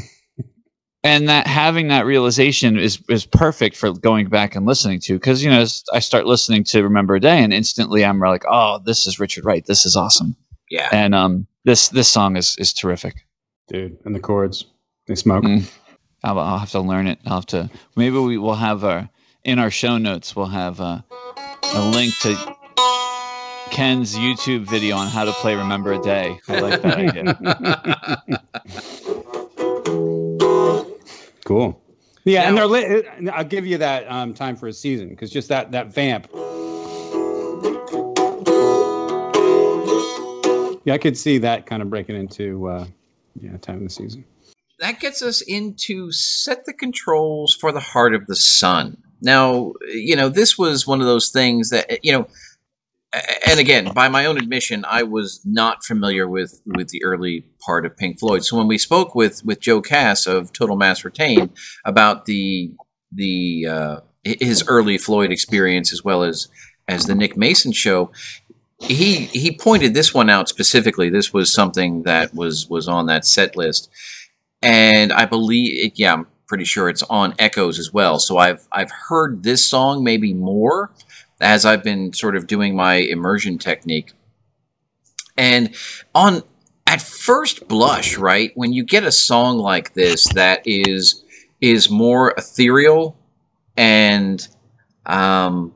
[LAUGHS] and that having that realization is is perfect for going back and listening to because you know i start listening to remember a day and instantly i'm like oh this is richard wright. This is awesome. Yeah. And um this this song is is terrific, dude. And the chords, they smoke. Mm. I'll, I'll have to learn it. I'll have to. Maybe we will have our in our show notes. We'll have a, a link to Ken's YouTube video on how to play Remember a Day. I like that idea. [LAUGHS] cool. Yeah, now, and they're lit. I'll give you that um, time for a season because just that that vamp. Yeah, I could see that kind of breaking into uh, yeah time of the season. That gets us into set the controls for the heart of the sun. Now, you know, this was one of those things that you know and again, by my own admission, I was not familiar with with the early part of Pink Floyd. So when we spoke with with Joe Cass of Total Mass Retain about the the uh, his early Floyd experience as well as as the Nick Mason show, he he pointed this one out specifically. This was something that was was on that set list, and I believe, yeah, I'm pretty sure it's on Echoes as well. So I've I've heard this song maybe more as I've been sort of doing my immersion technique. And on at first blush, right, when you get a song like this that is is more ethereal and um,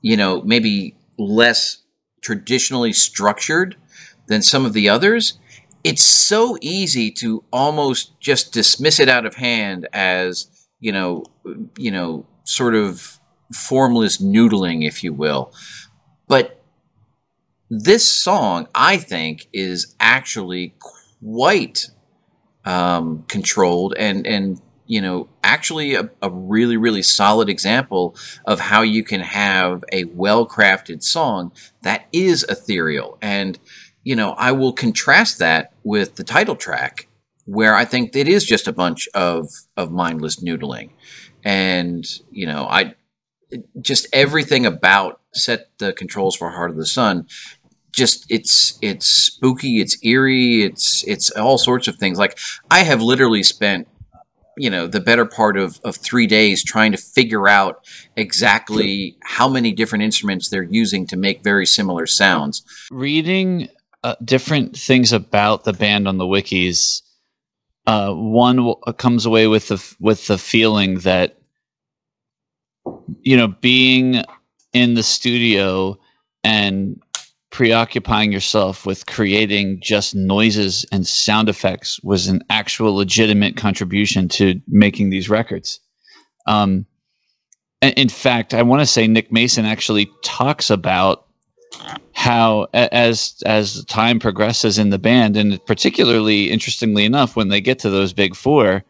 you know, maybe less traditionally structured than some of the others, it's so easy to almost just dismiss it out of hand as, you know, you know, sort of formless noodling, if you will. But this song, I think, is actually quite um, controlled and and you know actually a, a, really really solid example of how you can have a well crafted song that is ethereal and you know i will contrast that with the title track where i think it is just a bunch of of mindless noodling and you know i just everything about set the controls for Heart of the Sun. Just it's it's spooky, it's eerie, it's it's all sorts of things. Like I have literally spent you know the better part of, of three days trying to figure out exactly how many different instruments they're using to make very similar sounds. Reading uh, different things about the band on the wikis uh, one w- comes away with the with the feeling that you know, being in the studio and preoccupying yourself with creating just noises and sound effects was an actual legitimate contribution to making these records. Um, in fact, I want to say Nick Mason actually talks about how as as time progresses in the band, and particularly interestingly enough, when they get to those big four,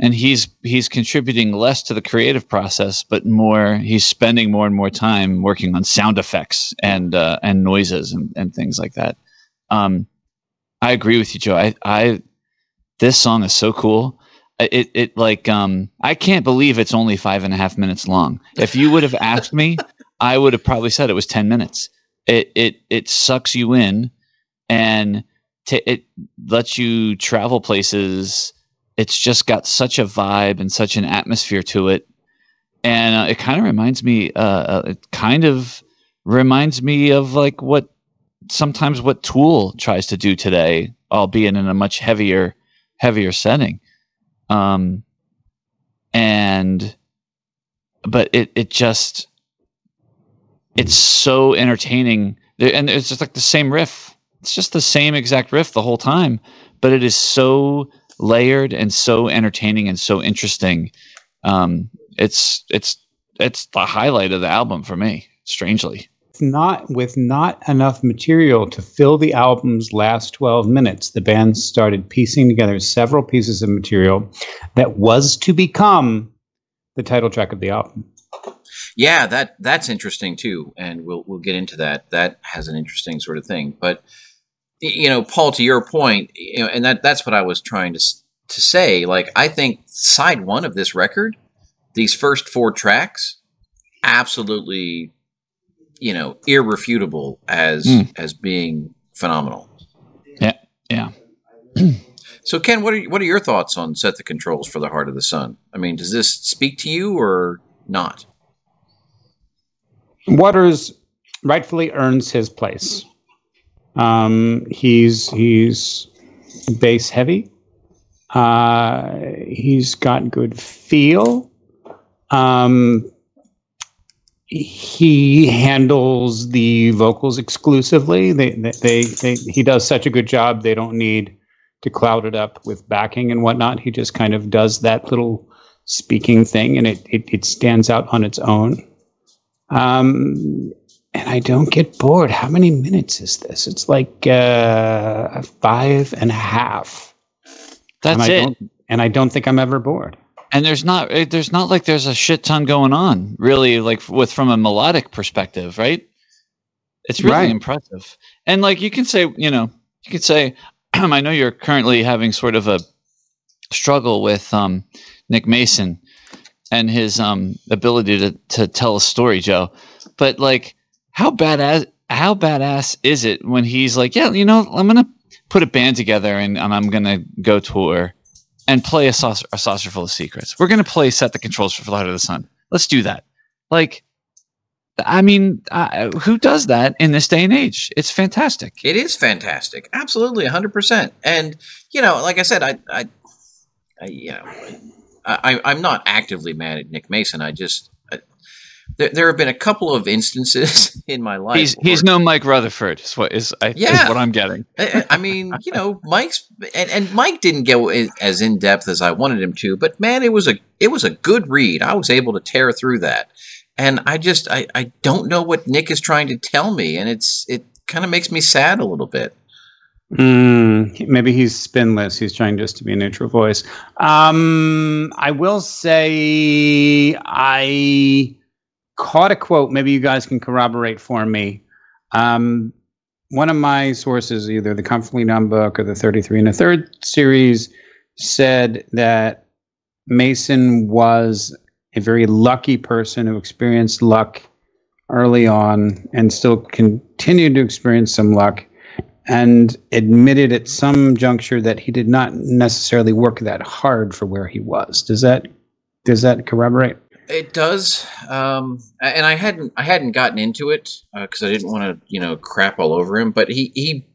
and he's he's contributing less to the creative process, but more he's spending more and more time working on sound effects and uh, and noises and, and things like that. Um, I agree with you, Joe. I, I this song is so cool. It it like um I can't believe it's only five and a half minutes long. If you would have asked me, [LAUGHS] I would have probably said it was ten minutes. It it it sucks you in, and t- it lets you travel places it's just got such a vibe and such an atmosphere to it. And uh, it kind of reminds me uh, uh, it kind of reminds me of like what sometimes what tool tries to do today albeit in a much heavier heavier setting. Um and but it it just it's so entertaining. And it's just like the same riff. It's just the same exact riff the whole time but it is so layered and so entertaining and so interesting. Um, it's it's it's the highlight of the album for me. Strangely, not with not enough material to fill the album's last 12 minutes the band started piecing together several pieces of material that was to become the title track of the album yeah that that's interesting too and we'll we'll get into that that has an interesting sort of thing but you know, Paul, to your point, you know, and that that's what I was trying to to say. Like, I think side one of this record, these first four tracks, absolutely, you know, irrefutable as mm. as being phenomenal. Yeah, yeah. [CLEARS THROAT] so, Ken, what are what are your thoughts on set the controls for the Heart of the Sun? I mean, does this speak to you or not? Waters rightfully earns his place. Um, he's he's bass heavy. Uh, he's got good feel. Um, he handles the vocals exclusively. They, they, they, they, he does such a good job. They don't need to cloud it up with backing and whatnot. He just kind of does that little speaking thing, and it it, it stands out on its own. Um, and I don't get bored. How many minutes is this? It's like uh, five and a half. That's and it. And I don't think I'm ever bored. And there's not eh, there's not like there's a shit ton going on really like with from a melodic perspective, right? It's really Right. impressive. And like you can say, you know, you could say [CLEARS THROAT] I know you're currently having sort of a struggle with um, Nick Mason and his um, ability to to tell a story, Joe. But like how badass how badass is it when he's like, yeah, you know, I'm gonna put a band together and, and I'm gonna go tour and play a saucer, a saucerful of secrets. We're gonna play set the controls for Flight of the Sun. Let's do that. Like, I mean, uh, who does that in this day and age? It's fantastic. It is fantastic, absolutely, hundred percent. And you know, like I said, I, I, I I, I'm not actively mad at Nick Mason. I just there, there have been a couple of instances [LAUGHS] in my life. He's he's no Mike Rutherford. Is what is, I, Yeah. is what I'm getting. I, I mean, [LAUGHS] you know, Mike's and, and Mike didn't go as in depth as I wanted him to, but man, it was a it was a good read. I was able to tear through that, and I just I, I don't know what Nick is trying to tell me, and it's it kind of makes me sad a little bit. Mm, maybe he's spinless. He's trying just to be a neutral voice. Um, I will say I caught a quote. Maybe you guys can corroborate for me. Um, one of my sources, either the Comfortably Numb book or the 33 and a third series, said that Mason was a very lucky person who experienced luck early on and still continued to experience some luck and admitted at some juncture that he did not necessarily work that hard for where he was. Does that does that corroborate? It does, um, and I hadn't I hadn't gotten into it because I didn't want to you know crap all over him. But he he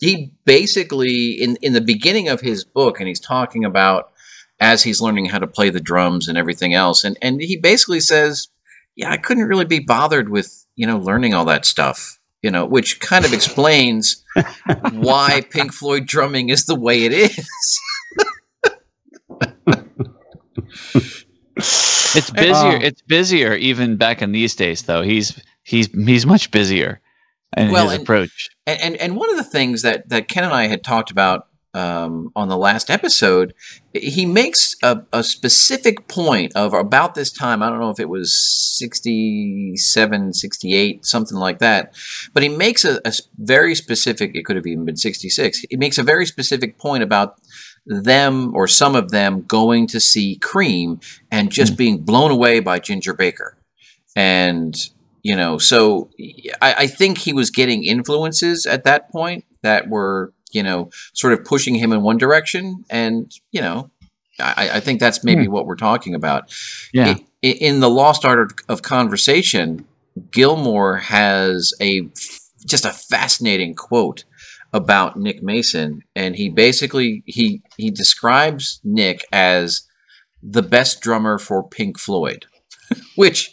he basically in in the beginning of his book, and he's talking about as he's learning how to play the drums and everything else, and and he basically says, "Yeah, I couldn't really be bothered with you know learning all that stuff." You know, which kind of explains [LAUGHS] why Pink Floyd drumming is the way it is. [LAUGHS] It's [LAUGHS] busier. Uh, it's busier even back in these days, though. He's he's he's much busier in Well, his and- approach. And, and and one of the things that that Ken and I had talked about um, on the last episode, he makes a, a specific point of about this time. I don't know if it was 67, 68, something like that. But he makes a very specific. It could have even been sixty six. He makes a very specific point about them or some of them going to see Cream and just hmm. being blown away by Ginger Baker. And you know so I, I think he was getting influences at that point that were you know sort of pushing him in one direction and you know i, I think that's maybe hmm. what we're talking about Yeah. I- in the lost art of conversation gilmour has a just a fascinating quote about nick mason and he basically he he describes nick as the best drummer for pink floyd [LAUGHS] which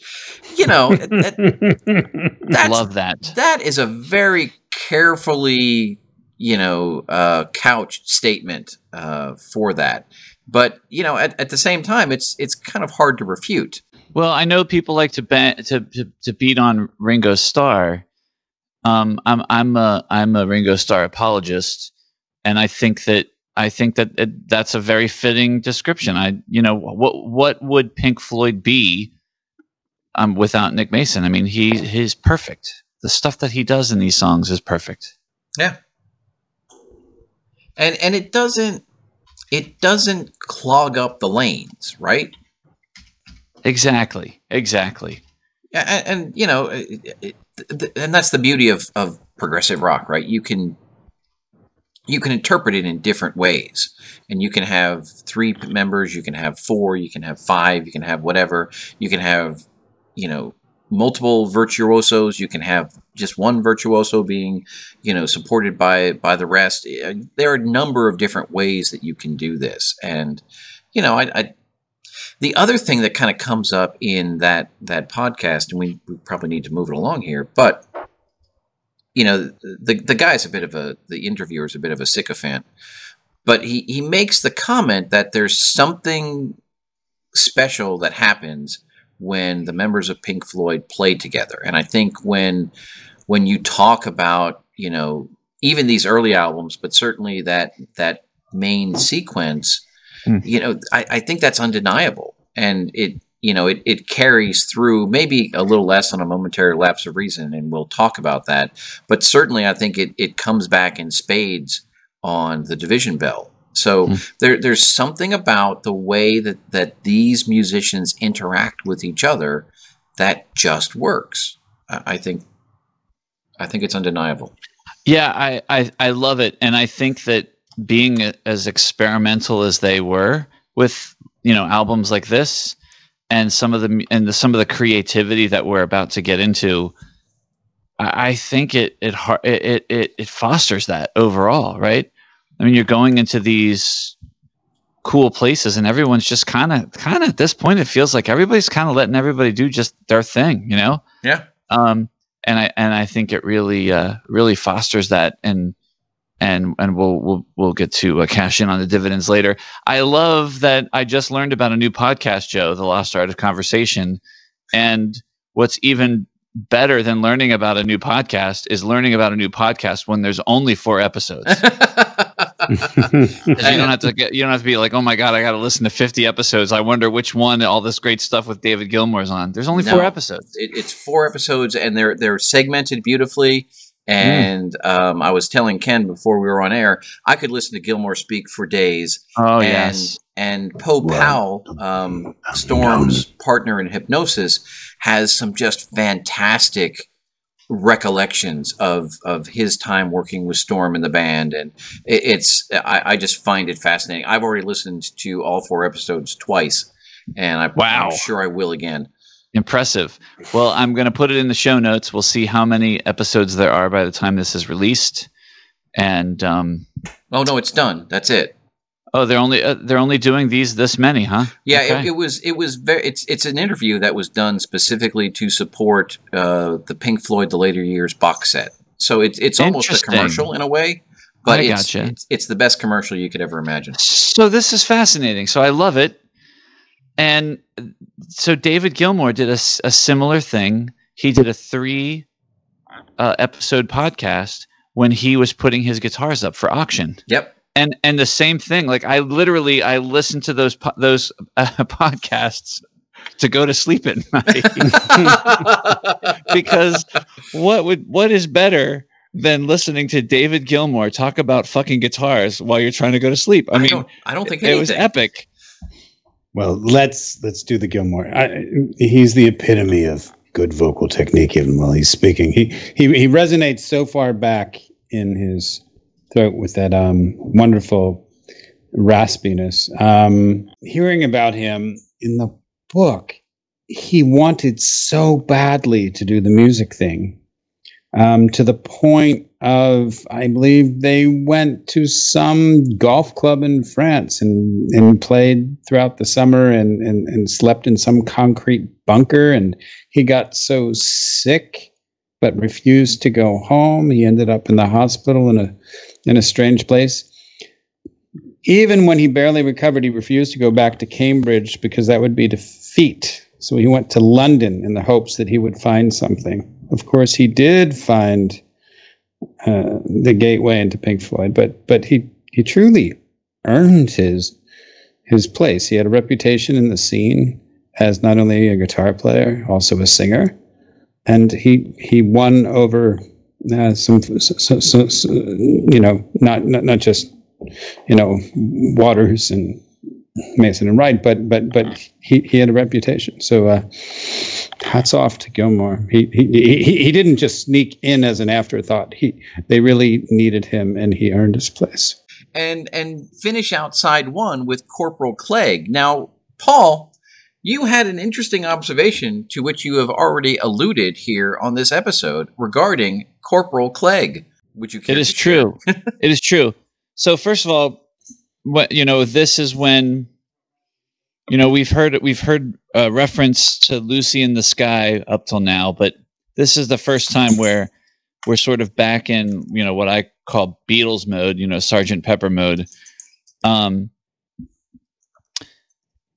you know [LAUGHS] that- that's Love that. that is a very carefully you know uh, couched statement uh, for that but you know at, at the same time it's it's kind of hard to refute Well, I know people like to ba- to, to to beat on Ringo Starr. Um, I'm I'm a I'm a Ringo Starr apologist, and I think that I think that it, that's a very fitting description. I you know what what would Pink Floyd be um, without Nick Mason? I mean, he he's perfect. The stuff that he does in these songs is perfect. yeah and and it doesn't it doesn't clog up the lanes right Exactly, exactly. And, and you know, it, it, th- and that's the beauty of of progressive rock, right? You can you can interpret it in different ways, and you can have three members, you can have four, you can have five, you can have whatever, you can have you know multiple virtuosos. You can have just one virtuoso being, you know, supported by by the rest. Uh, there are a number of different ways that you can do this, and you know, I, I the other thing that kind of comes up in that that podcast, and we, we probably need to move it along here, but you know, the the guy's a bit of a the interviewer is a bit of a sycophant, but he he makes the comment that there's something special that happens when the members of Pink Floyd play together, and I think when when you talk about you know even these early albums, but certainly that that main sequence, mm. you know, I, I think that's undeniable, and it you know it, it carries through maybe a little less on a momentary lapse of reason and we'll talk about that. But certainly i think it, it comes back in spades on the division bell. So mm. there, there's something about the way that, that these musicians interact with each other that just works. I think i think it's undeniable. Yeah i, I, I love it. And i think that being as experimental as they were with you know albums like this and some of the and the, some of the creativity that we're about to get into I, I think it it, it it it fosters that overall right? I mean you're going into these cool places and everyone's just kind of kind of at this point it feels like everybody's kind of letting everybody do just their thing you know? Yeah. Um and i and i think it really uh really fosters that and and and we'll we'll we'll get to uh, cash in on the dividends later. I love that I just learned about a new podcast, Joe, the Lost Art of Conversation, and what's even better than learning about a new podcast is learning about a new podcast when there's only four episodes. [LAUGHS] you don't have to get you don't have to be like, oh my god, I got to listen to 50 episodes. I wonder which one all this great stuff with David Gilmour's on. There's only no, four episodes. It, it's four episodes, and they're they're segmented beautifully. And mm. um, I was telling Ken before we were on air, I could listen to Gilmour speak for days. Oh, and, yes. And Po Powell, um, Storm's partner in Hipgnosis, has some just fantastic recollections of of his time working with Storm in the band, and it, it's I, I, just find it fascinating. I've already listened to all four episodes twice, and I, wow. I'm sure I will again. Impressive. Well, I'm going to put it in the show notes. We'll see how many episodes there are by the time this is released. And um, oh no, it's done. That's it. Oh, they're only uh, they're only doing these this many, huh? Yeah, okay. it, it, was it was very it's it's an interview that was done specifically to support uh, the Pink Floyd the later years box set. So it's it's almost a commercial in a way, but it's, gotcha. it's it's the best commercial you could ever imagine. So this is fascinating. So I love it. And so David Gilmour did a, a similar thing. He did a three uh, episode podcast when he was putting his guitars up for auction. Yep. And and the same thing. Like I literally I listened to those po- those uh, [LAUGHS] podcasts to go to sleep at night [LAUGHS] because what would what is better than listening to David Gilmour talk about fucking guitars while you're trying to go to sleep? I, I mean, don't, I don't think it anything. was epic. Well, let's let's do the Gilmour. I, he's the epitome of good vocal technique, even while he's speaking. He he he resonates so far back in his throat with that um, wonderful raspiness. Um, hearing about him in the book, he wanted so badly to do the music thing, um, to the point of I believe they went to some golf club in France and, and played throughout the summer and, and, and slept in some concrete bunker and he got so sick but refused to go home. He ended up in the hospital in a in a strange place. Even when he barely recovered, he refused to go back to Cambridge because that would be defeat. So he went to London in the hopes that he would find something. Of course, he did find uh, the gateway into Pink Floyd, but but he he truly earned his his place. He had a reputation in the scene as not only a guitar player, also a singer, and he he won over uh, some so, so, so, you know not, not not just you know Waters and Mason and Wright, but but but he, he had a reputation. So uh, hats off to Gilmour. He, he he he didn't just sneak in as an afterthought. He they really needed him, and he earned his place. And and finish outside one with Corporal Clegg. Now, Paul, you had an interesting observation to which you have already alluded here on this episode regarding Corporal Clegg. Would you? Care It is to true. it is true. So first of all, what you know, this is when you know we've heard we've heard uh, reference to Lucy in the Sky up till now, but this is the first time where we're sort of back in you know what I call Beatles mode, you know, Sergeant Pepper mode. Um,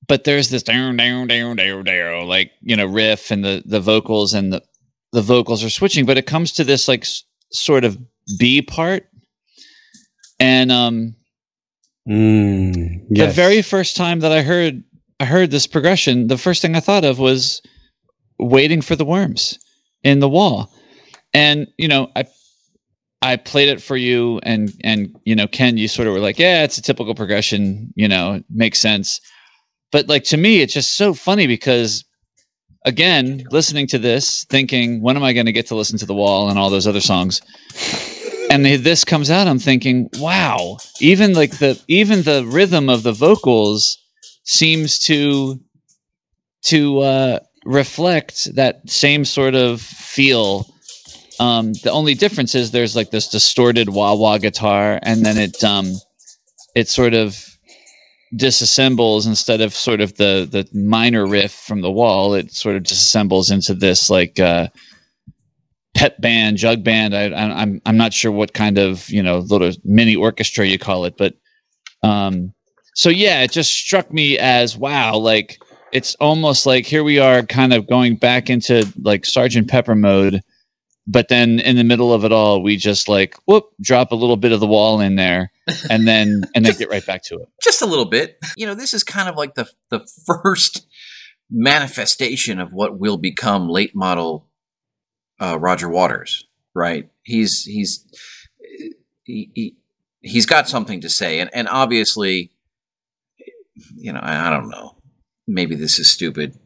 but there's this down down down down down like you know riff and the the vocals and the the vocals are switching, but it comes to this like s- sort of B part, and um, Mm, the very first time that I heard I heard this progression, the first thing I thought of was waiting for the worms in the wall. And you know, I I played it for you and and you know, Ken, you sort of were like, Yeah, it's a typical progression, you know, it makes sense. But like to me, it's just so funny because again, listening to this, thinking, when am I going to get to listen to the wall and all those other songs? and this comes out i'm thinking wow even like the even the rhythm of the vocals seems to to uh reflect that same sort of feel um the only difference is there's like this distorted wah wah guitar and then it um it sort of disassembles instead of sort of the the minor riff from the wall it sort of disassembles into this like uh pet band, jug band. I, I, I'm I'm not sure what kind of you know little mini orchestra you call it, but um, so yeah, it just struck me as wow, like it's almost like here we are, kind of going back into like Sergeant Pepper mode, but then in the middle of it all, we just like whoop, drop a little bit of the wall in there, and then and then get right back to it. just a little bit. You know, this is kind of like the the first manifestation of what will become late model uh, Roger Waters, right? He's he's he, he he's got something to say, and and obviously, you know, I, don't know, maybe this is stupid,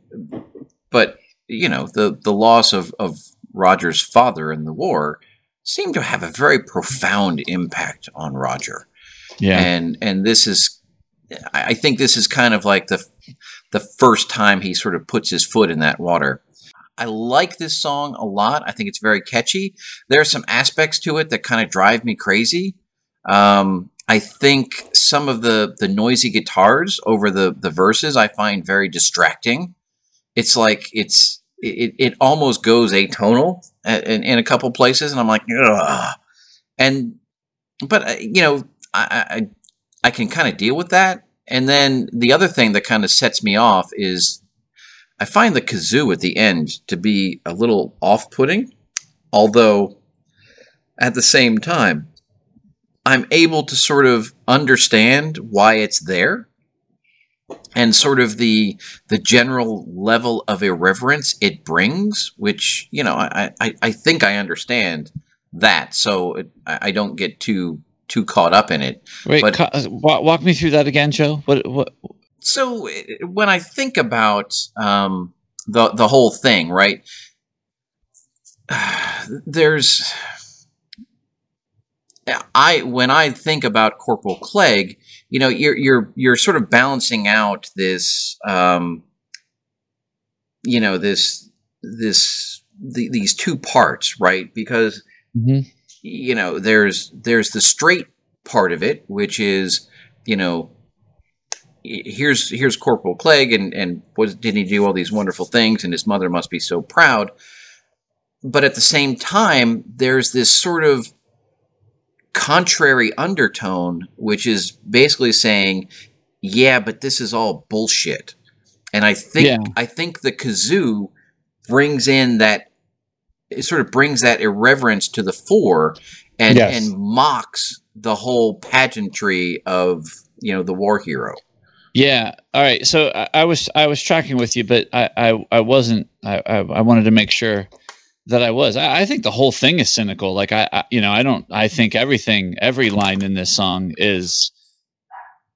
but you know, the the loss of of Roger's father in the war seemed to have a very profound impact on Roger Yeah, and and this is I I think this is kind of like the the first time he sort of puts his foot in that water. I like this song a lot. I think it's very catchy. There are some aspects to it that kind of drive me crazy. Um, I think some of the the noisy guitars over the the verses I find very distracting. It's like it's it, it almost goes atonal in, in a couple places, and I'm like, Ugh. and but uh, you know, I, I I can kind of deal with that. And then the other thing that kind of sets me off is I find the kazoo at the end to be a little off putting, although at the same time, I'm able to sort of understand why it's there and sort of the the general level of irreverence it brings, which, you know, I, I, I think I understand that. So it, I, don't get too too caught up in it. wait, but- ca- walk, me through that again, Joe. What what? so when I think about um, the the whole thing, right? [SIGHS] There's I when I think about Corporal Clegg, you know, you're you're you're sort of balancing out this, um, you know, this this the, these two parts, right? Because Mhm. you know there's there's the straight part of it which is you know here's here's corporal clegg and and was didn't he do all these wonderful things and his mother must be so proud but at the same time there's this sort of contrary undertone which is basically saying yeah but this is all bullshit and i think Yeah. i think the kazoo brings in that it sort of brings that irreverence to the fore and Yes. and mocks the whole pageantry of you know the war hero Yeah. All right. So I, I was I was tracking with you, but I I, I wasn't. I, I I wanted to make sure that I was. I, I think the whole thing is cynical. Like I, I you know I don't. I think everything every line in this song is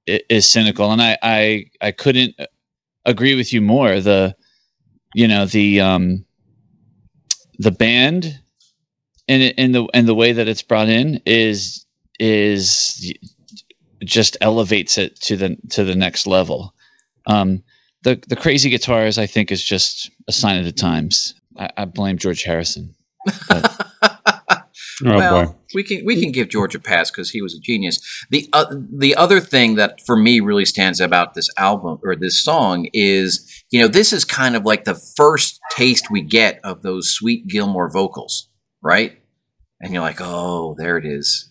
is cynical, and I I I couldn't agree with you more. The you know the um the band it in the in the way that it's brought in is is just elevates it to the to the next level. Um, the the crazy guitars I think is just a sign of the times. I, I blame George Harrison. [LAUGHS] Oh well, boy. we can we can give George a pass because he was a genius. The uh, the other thing that for me really stands about this album or this song is you know this is kind of like the first taste we get of those sweet Gilmour vocals, right? And you're like, oh, there it is.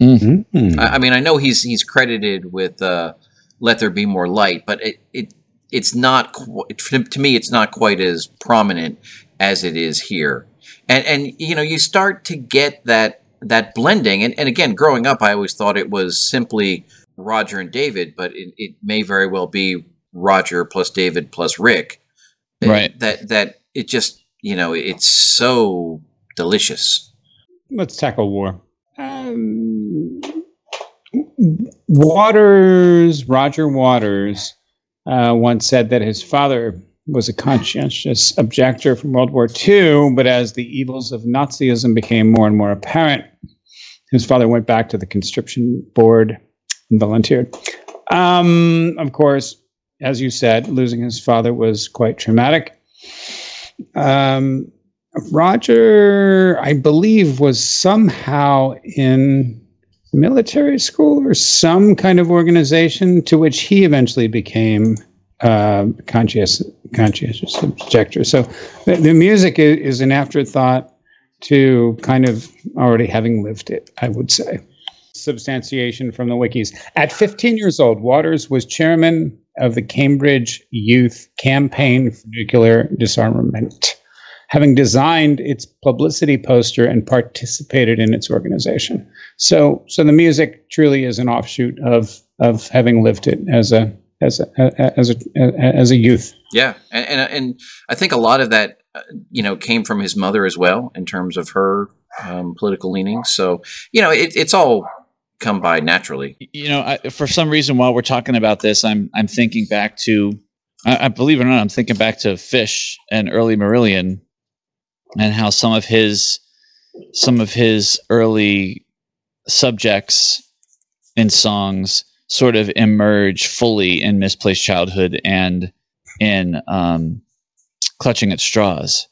Mhm. I, I mean, I know he's he's credited with uh, "Let There Be More Light," but it, it it's not qu- to to me. It's not quite as prominent as it is here, and and you know you start to get that that blending. And, and again, growing up, I always thought it was simply Roger and David, but it, it may very well be Roger plus David plus Rick. Right. That that it just you know it's so delicious. Let's tackle war. Um, Waters, Roger Waters, uh, once said that his father was a conscientious objector from World War II, but as the evils of Nazism became more and more apparent, his father went back to the conscription board and volunteered. Um, of course, as you said, losing his father was quite traumatic. Um, Roger, I believe, was somehow in military school or some kind of organization to which he eventually became uh, conscientious, conscientious objector. So the, the music is, is an afterthought to kind of already having lived it, I would say. Substantiation from the wikis. At 15 years old, Waters was chairman of the Cambridge Youth Campaign for Nuclear Disarmament having designed its publicity poster and participated in its organization. So, so the music truly is an offshoot of of having lived it as a as a as a as a youth. Yeah, and and, and I think a lot of that, uh, you know, came from his mother as well in terms of her um, political leanings. So you know, it, it's all come by naturally. you know, I, for some reason, while we're talking about this, I'm I'm thinking back to, I, I believe it or not, I'm thinking back to Fish and early Marillion, and how some of his some of his early subjects in songs sort of emerge fully in misplaced childhood and in um, clutching at straws.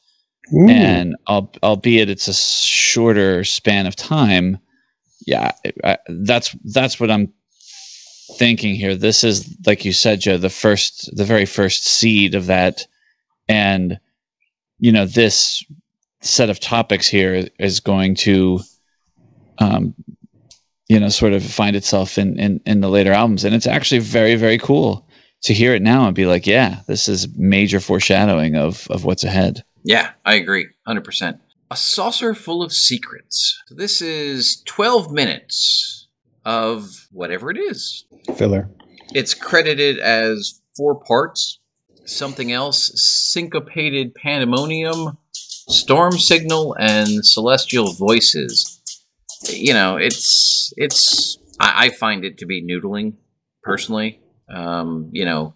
And al- albeit it's a shorter span of time yeah I, that's that's what i'm thinking here. This is like you said joe the first the very first seed of that. And you know this set of topics here is going to um you know sort of find itself in in, in the later albums and it's actually very very cool to hear it now and be like yeah this is major foreshadowing of of what's ahead Yeah, I agree, hundred percent. A saucerful of secrets. So this is twelve minutes of whatever it is. Filler. It's credited as four parts. Something else: syncopated pandemonium, storm signal, and celestial voices. You know, it's it's. I, I find it to be noodling, personally. Um, you know,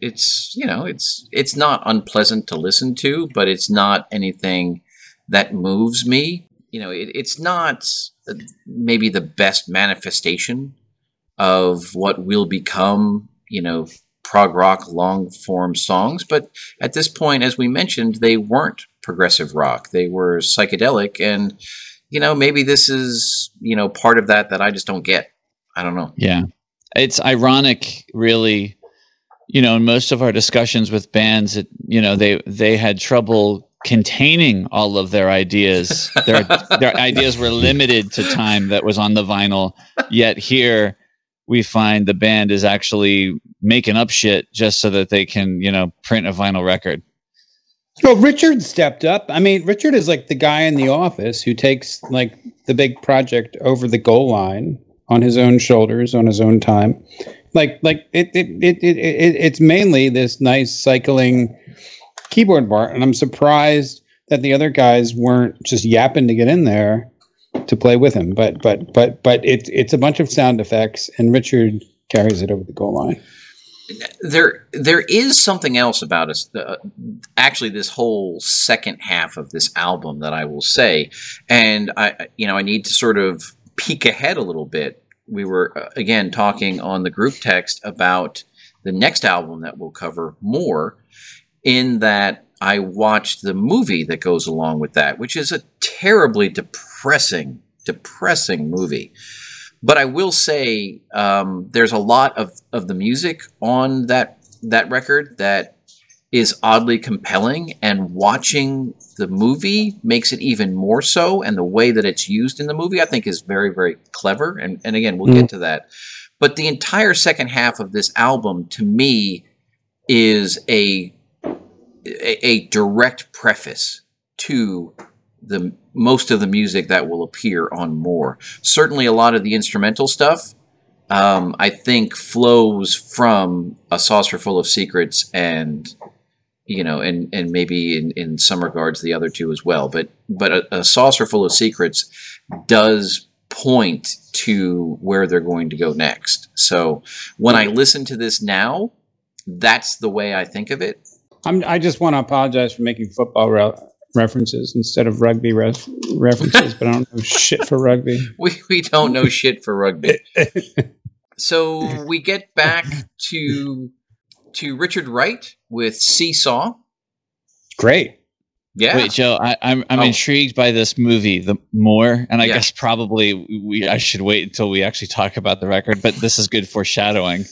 it's you know it's it's not unpleasant to listen to, but it's not anything that moves me. You know, it, it's not uh, maybe the best manifestation of what will become, you know, prog rock long form songs. But at this point, as we mentioned, they weren't progressive rock; they were psychedelic, and you know, maybe this is you know part of that that I just don't get. I don't know. Yeah. It's ironic, really. You know, in most of our discussions with bands, it, you know, they they had trouble containing all of their ideas. Their [LAUGHS] their ideas were limited to time that was on the vinyl. Yet here we find the band is actually making up shit just so that they can, you know, print a vinyl record. Well, Richard stepped up. I mean, Richard is like the guy in the office who takes like the big project over the goal line on his own shoulders, on his own time. Like, like it, it, it, it, it it's mainly this nice cycling keyboard bar, and I'm surprised that the other guys weren't just yapping to get in there to play with him. But, but, but, but it's it's a bunch of sound effects, and Richard carries it over the goal line. There there is something else about us uh, actually this whole second half of this album that I will say and I you know I need to sort of peek ahead a little bit we were uh, again talking on the group text about the next album that we'll cover more, in that I watched the movie that goes along with that, which is a terribly depressing, depressing movie. But I will say um, there's a lot of, of the music on that that record that is oddly compelling, and watching the movie makes it even more so. And the way that it's used in the movie, I think, is very, very clever. And, and again, we'll get to that. But the entire second half of this album, to me, is a a, a direct preface to the most of the music that will appear on more. Certainly, a lot of the instrumental stuff, um, I think, flows from a saucerful of secrets and you know, and and maybe in, in some regards the other two as well. But but a, a saucerful of secrets does point to where they're going to go next. So when I listen to this now, that's the way I think of it. I'm, I just want to apologize for making football re- references instead of rugby ref- references, but I don't know [LAUGHS] shit for rugby. We we don't know shit for rugby. [LAUGHS] So we get back to to Richard Wright with Seesaw. Great. Yeah. Wait, Joe, I, I'm I'm Oh. intrigued by this movie the more, and I Yeah. guess probably we I should wait until we actually talk about the record. But this is good foreshadowing,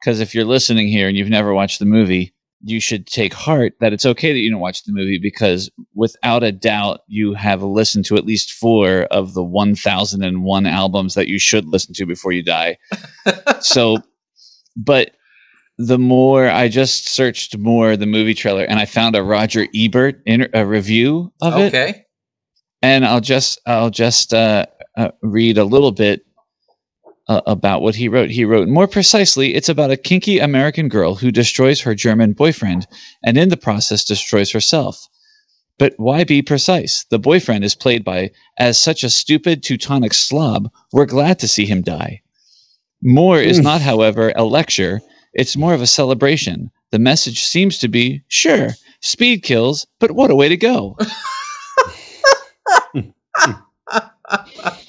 because if you're listening here and you've never watched the movie, you should take heart that it's okay that you don't watch the movie because without a doubt you have listened to at least four of the 1001 albums that you should listen to before you die. [LAUGHS] so, but the more I just searched more the movie trailer and I found a Roger Ebert inter- a review of it, okay. and I'll just I'll just uh, uh, read a little bit uh, about what he wrote. He wrote more precisely, it's about a kinky American girl who destroys her German boyfriend and in the process destroys herself. But why be precise? The boyfriend is played by as such a stupid Teutonic slob. We're glad to see him die. More is not, however, a lecture. It's more of a celebration. The message seems to be sure, speed kills, but what a way to go. [LAUGHS] [LAUGHS] [LAUGHS]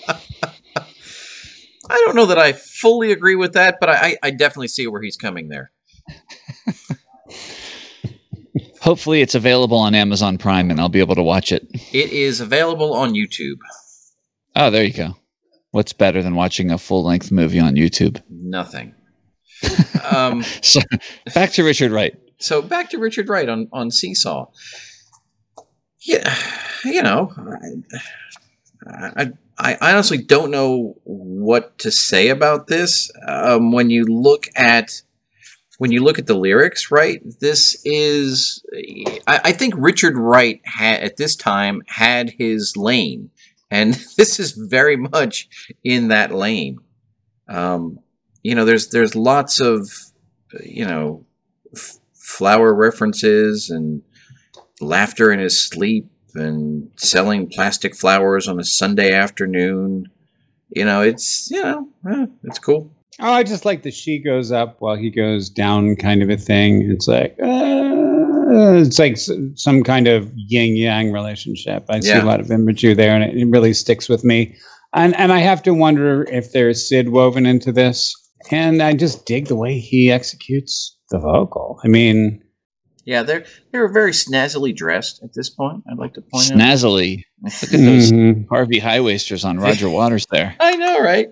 I don't know that I fully agree with that, but I, I I definitely see where he's coming there. [LAUGHS] Hopefully, it's available on Amazon Prime and I'll be able to watch it. It is available on YouTube. Oh, there you go. What's better than watching a full length movie on YouTube? Nothing. [LAUGHS] um, So, back to Richard Wright. so back to Richard Wright on on Seesaw. Yeah, you know, I, I, I honestly don't know what to say about this. Um, when you look at when you look at the lyrics, right? This is, I, I think Richard Wright had at this time had his lane, and [LAUGHS] this is very much in that lane. Um, you know, there's there's lots of, you know, f- flower references and laughter in his sleep and selling plastic flowers on a Sunday afternoon. You know, it's you know, eh, it's cool. Oh, I just like the she goes up while he goes down kind of a thing. It's like uh, it's like some kind of yin yang relationship. I see a lot of imagery there, and it, it really sticks with me. And and I have to wonder if there's Syd woven into this. And I just dig the way he executes the vocal. I mean, Yeah, they're they're very snazzily dressed at this point. I'd like to point out. Snazzily. Look at those mhm. Harvey Highwaisters on Roger Waters there. [LAUGHS] I know, right?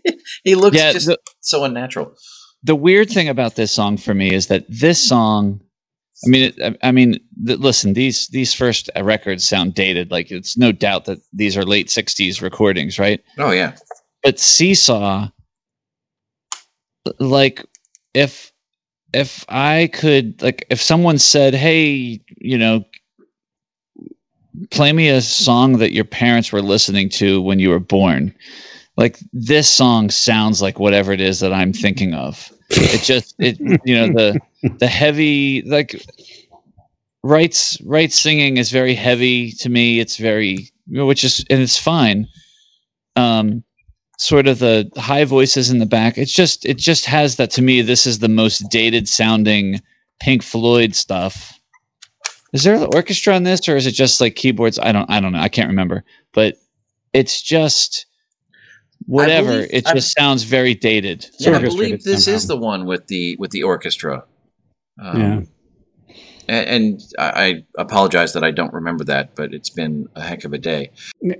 [LAUGHS] he looks Yeah, just the, so unnatural. the weird thing about this song for me is that this song. I mean, it, I- I mean, th- listen. These these first records sound dated. Like it's no doubt that these are late '60s recordings, right? Oh yeah, but seesaw like if if i could like if someone said hey you know play me a song that your parents were listening to when you were born like this song sounds like whatever it is that i'm thinking of it just it you know the the heavy like Wright's Wright singing is very heavy to me. It's very which is and it's fine. Um sort of the high voices in the back. It's just it just has that to me this is the most dated sounding Pink Floyd stuff. Is there an orchestra on this or is it just like keyboards? I don't I don't know. I can't remember. But it's just whatever. believe- it I- just sounds very dated. Yeah, I believe this somehow. is the one with the with the orchestra. Um, Yeah. And, and I, apologize that I don't remember that, but it's been a heck of a day.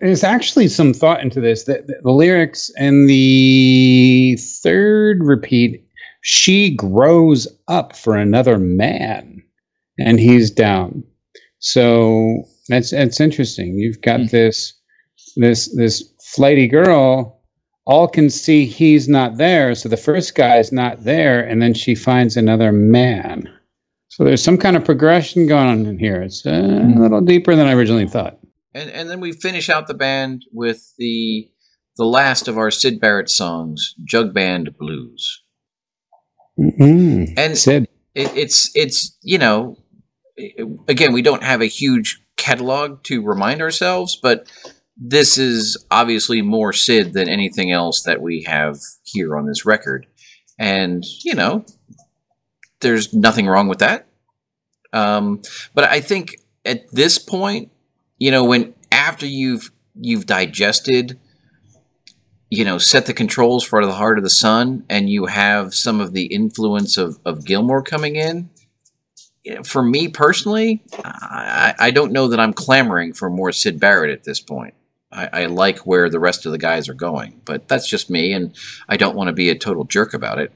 There's actually some thought into this. The, the, the lyrics in the third repeat, she grows up for another man, and he's down. So that's that's interesting. You've got Hmm. this this this flighty girl. All can see he's not there, so the first guy is not there, and then she finds another man. So there's some kind of progression going on in here. It's uh, a little deeper than I originally thought. And and then we finish out the band with the the last of our Syd Barrett songs, Jug Band Blues. Mm-hmm. And Syd. it, it's it's you know again we don't have a huge catalog to remind ourselves but this is obviously more syd than anything else that we have here on this record and you know there's nothing wrong with that. Um, but i think at this point you know when after you've you've digested you know set the controls for the heart of the sun and you have some of the influence of, of gilmour coming in for me personally I, I don't know that i'm clamoring for more syd barrett at this point. I, I like where the rest of the guys are going but that's just me and i don't want to be a total jerk about it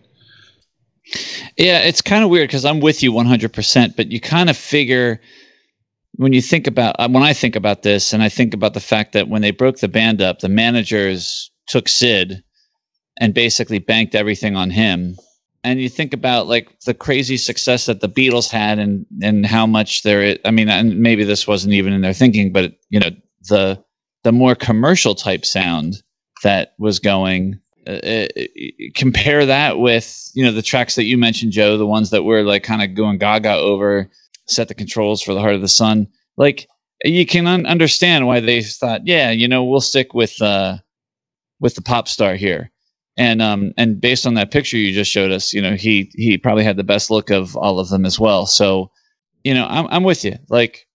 Yeah, it's kind of weird because I'm with you 100%, but you kind of figure when you think about uh, when I think about this, and I think about the fact that when they broke the band up, the managers took Syd and basically banked everything on him. And you think about like the crazy success that the Beatles had, and and how much there. I mean, and maybe this wasn't even in their thinking, but you know the the more commercial type sound that was going uh, uh, compare that with you know the tracks that you mentioned joe the ones that were like kind of going gaga over set the controls for the heart of the sun. Like you can un- understand why they thought yeah you know we'll stick with uh with the pop star here. And um and based on that picture you just showed us you know he he probably had the best look of all of them as well. So you know i'm, I'm with you. Like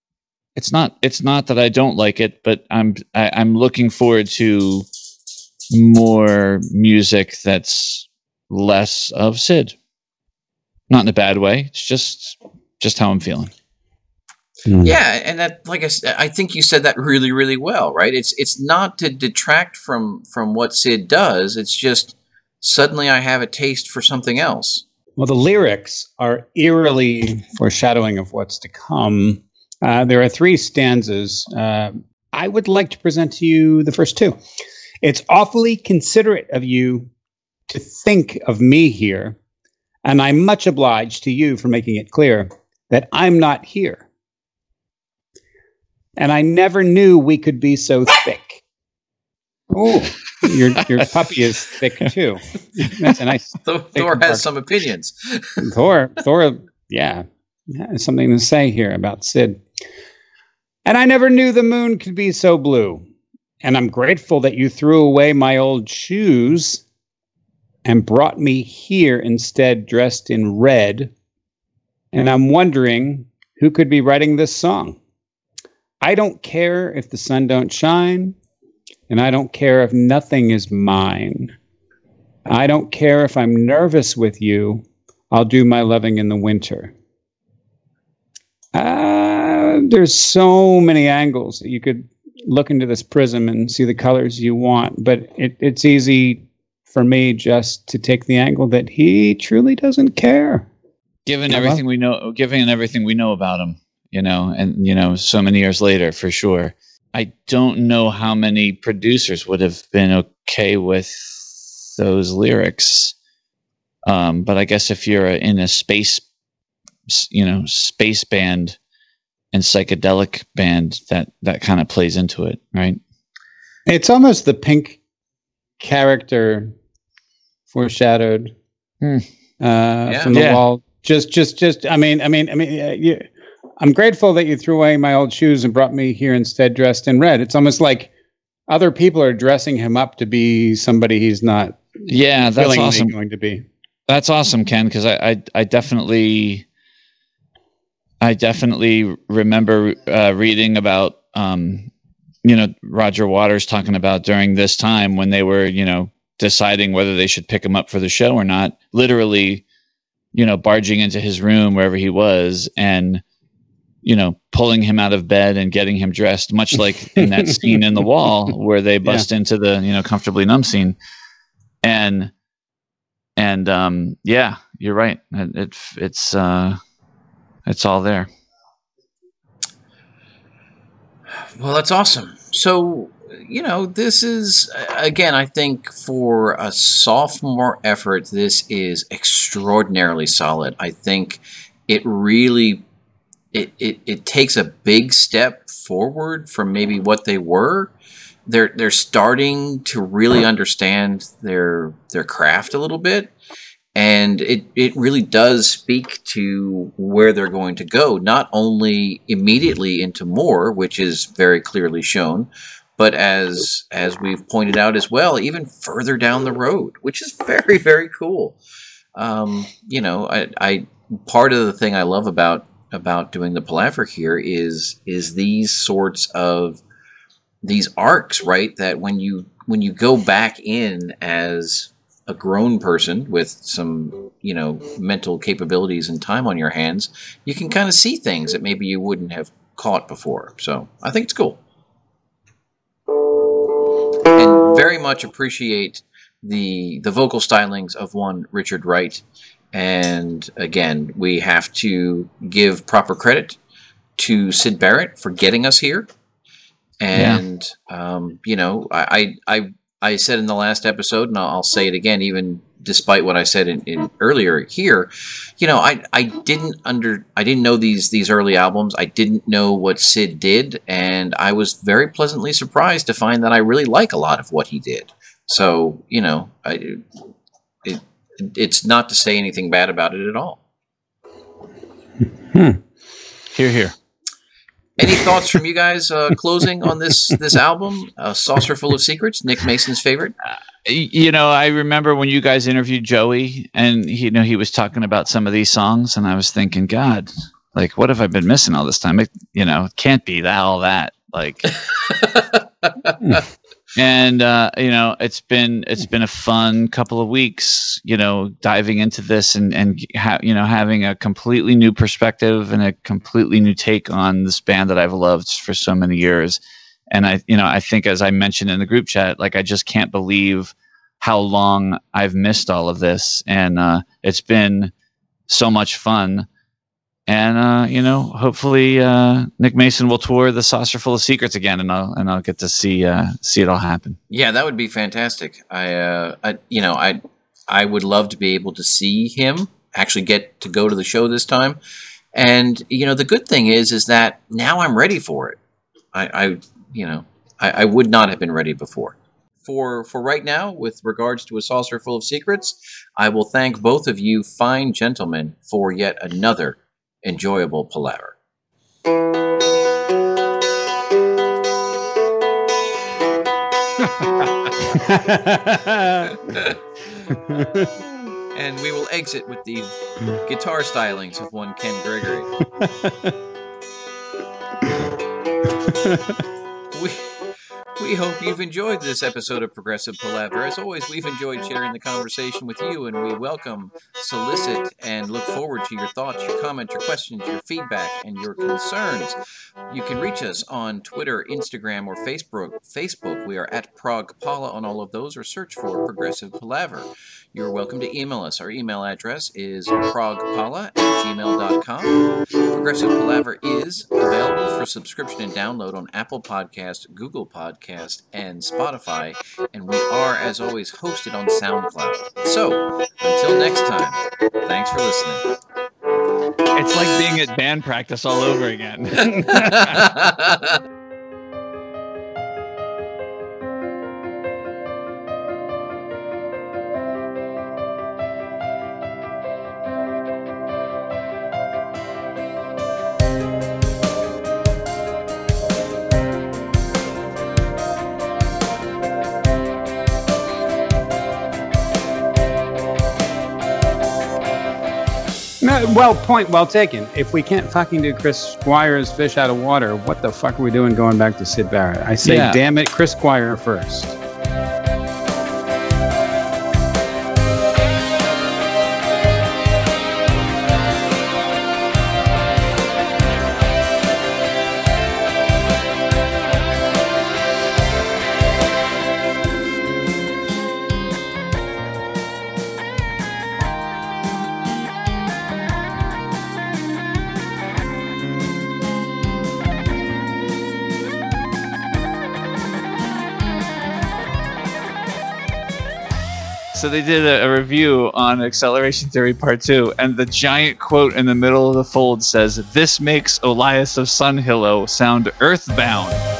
it's not it's not that i don't like it but i'm I, i'm looking forward to more music that's less of Syd. Not in a bad way. It's just just how I'm feeling. Yeah, and that, like I said, I think you said that really, really well, right? It's it's not to detract from from what Syd does. It's just suddenly I have a taste for something else. Well, the lyrics are eerily foreshadowing of what's to come. Uh, there are three stanzas. Uh, I would like to present to you the first two. It's awfully considerate of you to think of me here, and I'm much obliged to you for making it clear that I'm not here. And I never knew we could be so thick. Oh, your your [LAUGHS] puppy is thick too. That's a nice [LAUGHS] [LAUGHS] Thor, Thor has some opinions. Thor, Thor, yeah, has something to say here about Syd. And I never knew the moon could be so blue. And I'm grateful that you threw away my old shoes and brought me here instead dressed in red. And I'm wondering who could be writing this song. I don't care if the sun don't shine, and I don't care if nothing is mine. I don't care if I'm nervous with you. I'll do my loving in the winter. Uh, there's so many angles that you could look into this prism and see the colors you want, but it, it's easy for me just to take the angle that he truly doesn't care. Given I everything we know, given everything we know about him, you know, and you know, so many years later, for sure. I don't know how many producers would have been okay with those lyrics. Um, but I guess if you're in a space, you know, space band and psychedelic band, that that kind of plays into it, right? It's almost the pink character foreshadowed Hmm. uh, from the Yeah. wall. Just, just, just. I mean, I mean, I mean. Uh, you, I'm grateful that you threw away my old shoes and brought me here instead, dressed in red. It's almost like other people are dressing him up to be somebody he's not Yeah, that's awesome. going to be. That's awesome, Ken, because I, I I definitely I definitely remember uh, reading about um, you know Roger Waters talking about during this time when they were you know deciding whether they should pick him up for the show or not. Literally, you know, barging into his room wherever he was and you know pulling him out of bed and getting him dressed, much [LAUGHS] like in that scene in the wall where they bust yeah. into the you know comfortably numb scene, and and um yeah, you're right. It, it it's uh it's all there. Well, that's awesome. So, you know, this is, again, I think for a sophomore effort, this is extraordinarily solid. I think it really. It, it, it takes a big step forward from maybe what they were. They're they're starting to really understand their their craft a little bit and it, it really does speak to where they're going to go, not only immediately into more, which is very clearly shown, but as as we've pointed out as well, even further down the road, which is very very cool. Um, you know, I, I part of the thing I love about about doing the palaver here is is these sorts of these arcs, right? That when you when you go back in as a grown person with some, you know, mental capabilities and time on your hands, you can kind of see things that maybe you wouldn't have caught before. So I think it's cool. And very much appreciate the the vocal stylings of one Richard Wright. And again, we have to give proper credit to Syd Barrett for getting us here. And yeah. um, you know, I, I I said in the last episode, and I'll say it again, even despite what I said in, in, earlier here, you know, I I didn't under I didn't know these these early albums. I didn't know what Syd did, and I was very pleasantly surprised to find that I really like a lot of what he did. So you know, I, it it's not to say anything bad about it at all. Hmm. Here, here. Any thoughts from you guys uh, closing on this this album, uh, "Saucerful of Secrets"? Nick Mason's favorite. Uh, you know, I remember when you guys interviewed Joey, and he, you know he was talking about some of these songs, and I was thinking, God, like, what have I been missing all this time? It, you know, it can't be that all that. Like, [LAUGHS] [LAUGHS] and uh, you know it's been it's been a fun couple of weeks you know diving into this and and ha- you know having a completely new perspective and a completely new take on this band that I've loved for so many years. And I you know I think as I mentioned in the group chat like I just can't believe how long I've missed all of this. And uh, it's been so much fun and uh, you know, hopefully uh, Nick Mason will tour the Saucerful of Secrets again, and I'll and I'll get to see uh, see it all happen. Yeah, that would be fantastic. I, uh, I, you know, I I would love to be able to see him actually get to go to the show this time. And you know, the good thing is, is that now I'm ready for it. I, I you know, I, I would not have been ready before. For for right now, with regards to a saucerful of secrets, I will thank both of you, fine gentlemen, for yet another enjoyable palaver. [LAUGHS] and we will exit with the guitar stylings of one Ken Gregory. [LAUGHS] we we hope you've enjoyed this episode of Progressive Palaver. As always, we've enjoyed sharing the conversation with you, and we welcome, solicit, and look forward to your thoughts, your comments, your questions, your feedback, and your concerns. You can reach us on Twitter, Instagram, or Facebook. Facebook, we are at ProgPala on all of those, or search for Progressive Palaver. You're welcome to email us. Our email address is progpala at gmail.com. Progressive Palaver is available for subscription and download on Apple Podcast, Google Podcast, and Spotify. And we are, as always, hosted on SoundCloud. So, until next time, thanks for listening. It's like being at band practice all over again. [LAUGHS] [LAUGHS] well, point well taken. If we can't fucking do Chris Squire's fish out of water, what the fuck are we doing going back to Syd Barrett? I say, Yeah. damn it, Chris Squire first. So they did a, a review on Acceleration Theory Part 2, and the giant quote in the middle of the fold says, This makes Olias of Sunhillow sound earthbound.